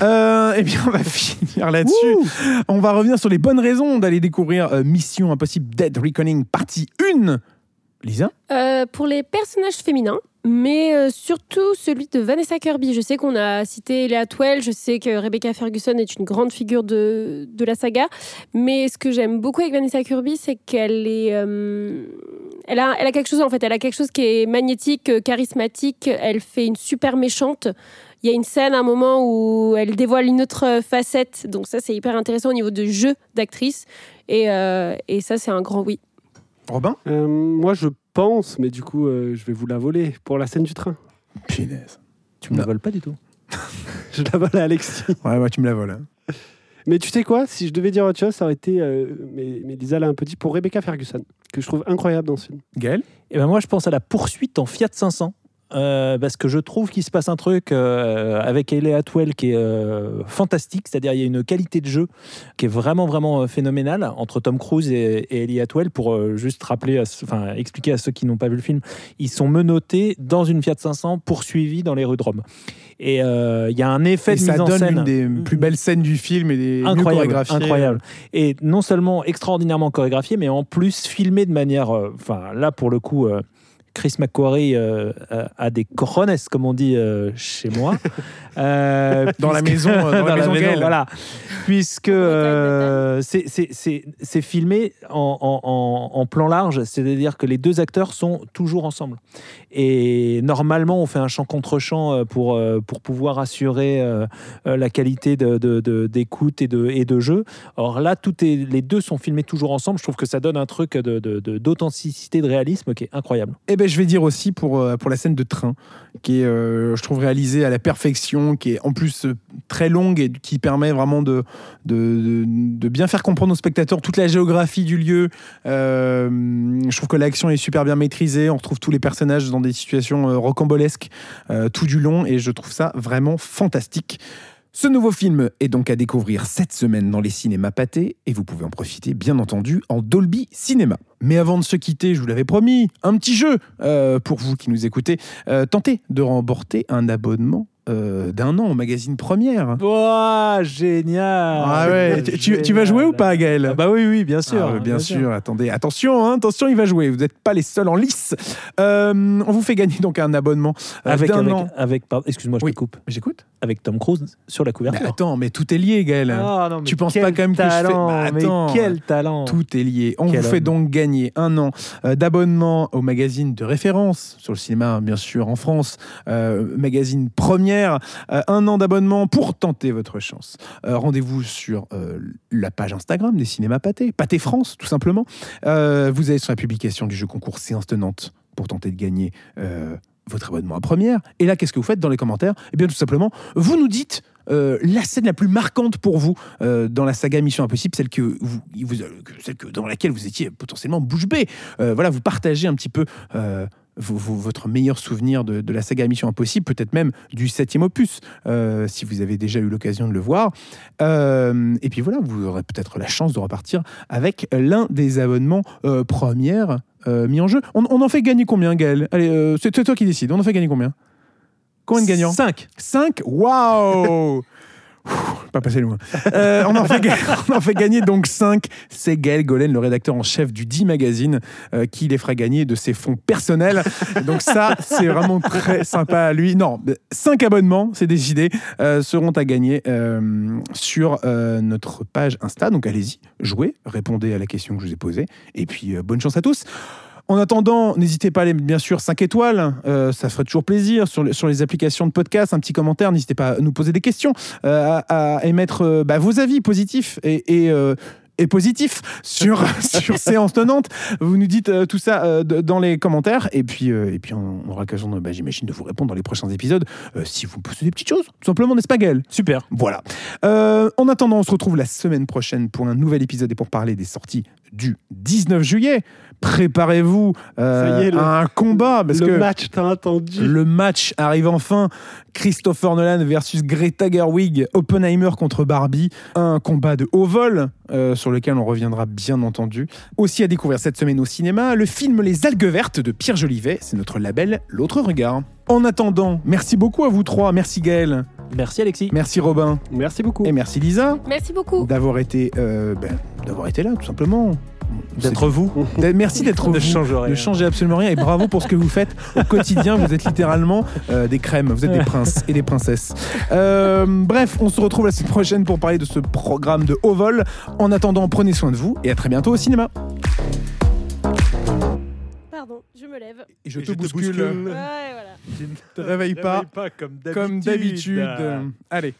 Euh, eh bien, on va finir là-dessus. On va revenir sur les bonnes raisons d'aller découvrir euh, Mission Impossible Dead Reckoning partie 1. Lisa Euh, pour les personnages féminins, mais euh, surtout celui de Vanessa Kirby. Je sais qu'on a cité Léa Twell, je sais que Rebecca Ferguson est une grande figure de, de la saga, mais ce que j'aime beaucoup avec Vanessa Kirby, c'est qu'elle est, euh, elle a, elle a quelque chose en fait, elle a quelque chose qui est magnétique, charismatique. Elle fait une super méchante. Il y a une scène, à un moment où elle dévoile une autre facette, donc ça c'est hyper intéressant au niveau de jeu d'actrice, et, et ça c'est un grand oui. Robin Euh, moi, je pense, mais du coup, euh, je vais vous la voler pour la scène du train. Punaise. Tu me la Non. voles pas du tout. Je la vole à Alexis. Ouais, ouais, tu me la voles. hein. Mais tu sais quoi Si je devais dire autre chose, ça aurait été, euh, mais, mais Lisa l'a un peu dit, pour Rebecca Ferguson, que je trouve incroyable dans ce film. Gaël Et ben moi, je pense à la poursuite en Fiat 500. Euh, parce que je trouve qu'il se passe un truc euh, avec Ellie Atwell qui est euh, fantastique, c'est-à-dire il y a une qualité de jeu qui est vraiment vraiment phénoménale entre Tom Cruise et, et Ellie Atwell. Pour juste rappeler, à enfin expliquer à ceux qui n'ont pas vu le film, ils sont menottés dans une Fiat 500 poursuivis dans les rues de Rome. Et il y a un effet Et de ça mise en donne scène l'une des plus belles scènes du film et des incroyable, incroyable. Et non seulement extraordinairement chorégraphié, mais en plus filmé de manière, enfin là pour le coup, Chris McQuarrie euh, a- des cojones, comme on dit euh, chez moi. Euh, Dans la maison, euh, dans la maison voilà. Puisque euh, c'est- c'est c'est- c'est filmé en, en- en- en plan large, c'est-à-dire que les deux acteurs sont toujours ensemble. Et normalement, on fait un champ contre champ euh, pour, pour pouvoir assurer la qualité de- de- de- d'écoute et, de, et de jeu. Or là, tout est, les deux sont filmés toujours ensemble. Je trouve que ça donne un truc de- de- de- d'authenticité, de, réalisme qui est incroyable. Eh ben, je vais dire aussi pour, pour la scène de train, qui est, je trouve, réalisée à la perfection, qui est en plus euh, très longue et qui permet vraiment de, de, bien faire comprendre aux spectateurs toute la géographie du lieu. Euh, je trouve que l'action est super bien maîtrisée. On retrouve tous les personnages dans des situations euh, rocambolesques tout du long et je trouve ça vraiment fantastique. Ce nouveau film est donc à découvrir cette semaine dans les cinémas pâtés et vous pouvez en profiter bien entendu en Dolby Cinéma. Mais avant de se quitter, je vous l'avais promis, un petit jeu pour vous qui nous écoutez. Tentez de remporter un abonnement euh, d'un an au magazine Première. Ouah, génial Ah ouais, tu, vas jouer ou pas, Gaël? Ah Bah oui, oui, bien sûr. Ah bien, sûr. attendez, attention, hein, attention, il va jouer. Vous n'êtes pas les seuls en lice. Euh, on vous fait gagner donc un abonnement euh, Avec, d'un avec, an. avec excuse-moi, je Oui. te coupe. J'écoute. Avec Tom Cruise sur la Mais couverture. attends, mais tout est lié, Gaël. Ah, non, mais tu penses pas quand même que je fais- talent, Bah, mais quel talent Tout est lié. On Quel vous fait donc gagner un an d'abonnement au magazine de référence sur le cinéma, bien sûr, en France, euh, magazine première, euh, un an d'abonnement pour tenter votre chance. Euh, Rendez-vous sur euh, la page Instagram des cinémas Pâté, Pâté France, tout simplement. Vous allez sur la publication du jeu concours Séance tenante pour tenter de gagner. votre abonnement à première. Et là, qu'est-ce que vous faites dans les commentaires? Eh bien, tout simplement, vous nous dites la scène la plus marquante pour vous dans la saga Mission Impossible, celle, que vous, vous- celle que, dans laquelle vous étiez potentiellement bouche bée. Voilà, vous partagez un petit peu votre meilleur souvenir de, de la saga Mission Impossible, peut-être même du septième opus, euh, si vous avez déjà eu l'occasion de le voir. Euh, et puis voilà, vous aurez peut-être la chance de repartir avec l'un des abonnements euh, premières euh, mis en jeu. On, on en fait gagner combien, Gaël? Allez, c'est toi qui décides. On en fait gagner combien? Combien de gagnants? 5. 5 Waouh Pas passé loin. Euh, on, en fait, gagner donc 5. C'est Gaël Golen, le rédacteur en chef du 10 Magazine, euh, qui les fera gagner de ses fonds personnels. Donc ça, c'est vraiment très sympa à lui. Non, 5 abonnements, c'est décidé, euh, seront à gagner euh, sur notre page Insta. Donc allez-y, jouez, répondez à la question que je vous ai posée. Et puis, bonne chance à tous. En attendant, n'hésitez pas à aller, bien sûr, 5 étoiles, euh, ça ferait toujours plaisir sur, les- sur les applications de podcast, un petit commentaire, n'hésitez pas à nous poser des questions, euh, à, à émettre euh, bah, vos avis positifs et, et, sur, sur Séance Tenante. Vous nous dites euh, tout ça euh, de- dans les commentaires et puis, euh, et puis on, on aura l'occasion, bah, j'imagine, de vous répondre dans les prochains épisodes si vous posez des petites choses, tout simplement, n'est-ce pas Gaël? Super. voilà. En attendant, on se retrouve la semaine prochaine pour un nouvel épisode et pour parler des sorties du 19 juillet. Préparez-vous euh, à un combat parce le que match t'as attendu. le match arrive enfin. Christopher Nolan versus Greta Gerwig, Oppenheimer contre Barbie, un combat de haut vol euh, sur lequel on reviendra bien entendu. Aussi à découvrir cette semaine au cinéma, le film Les algues vertes de Pierre Jolivet, c'est notre label L'autre regard. En attendant, merci beaucoup à vous trois, merci Gaël, Merci Alexis. merci Robin Merci beaucoup. et merci Lisa Merci beaucoup. d'avoir été, euh, ben, d'avoir été là tout simplement. D'être vous. Merci d'être Ne vous. change rien. Ne changez absolument rien et bravo pour ce que vous faites au quotidien. Vous êtes littéralement euh, des crèmes, vous êtes des princes et des princesses. Euh, bref, on se retrouve la semaine prochaine pour parler de ce programme de haut vol. En attendant, prenez soin de vous et à très bientôt au cinéma. Pardon, je me lève. Et je Et te je te bouscule. bouscule. Ouais, voilà. te réveille pas comme comme d'habitude. Allez.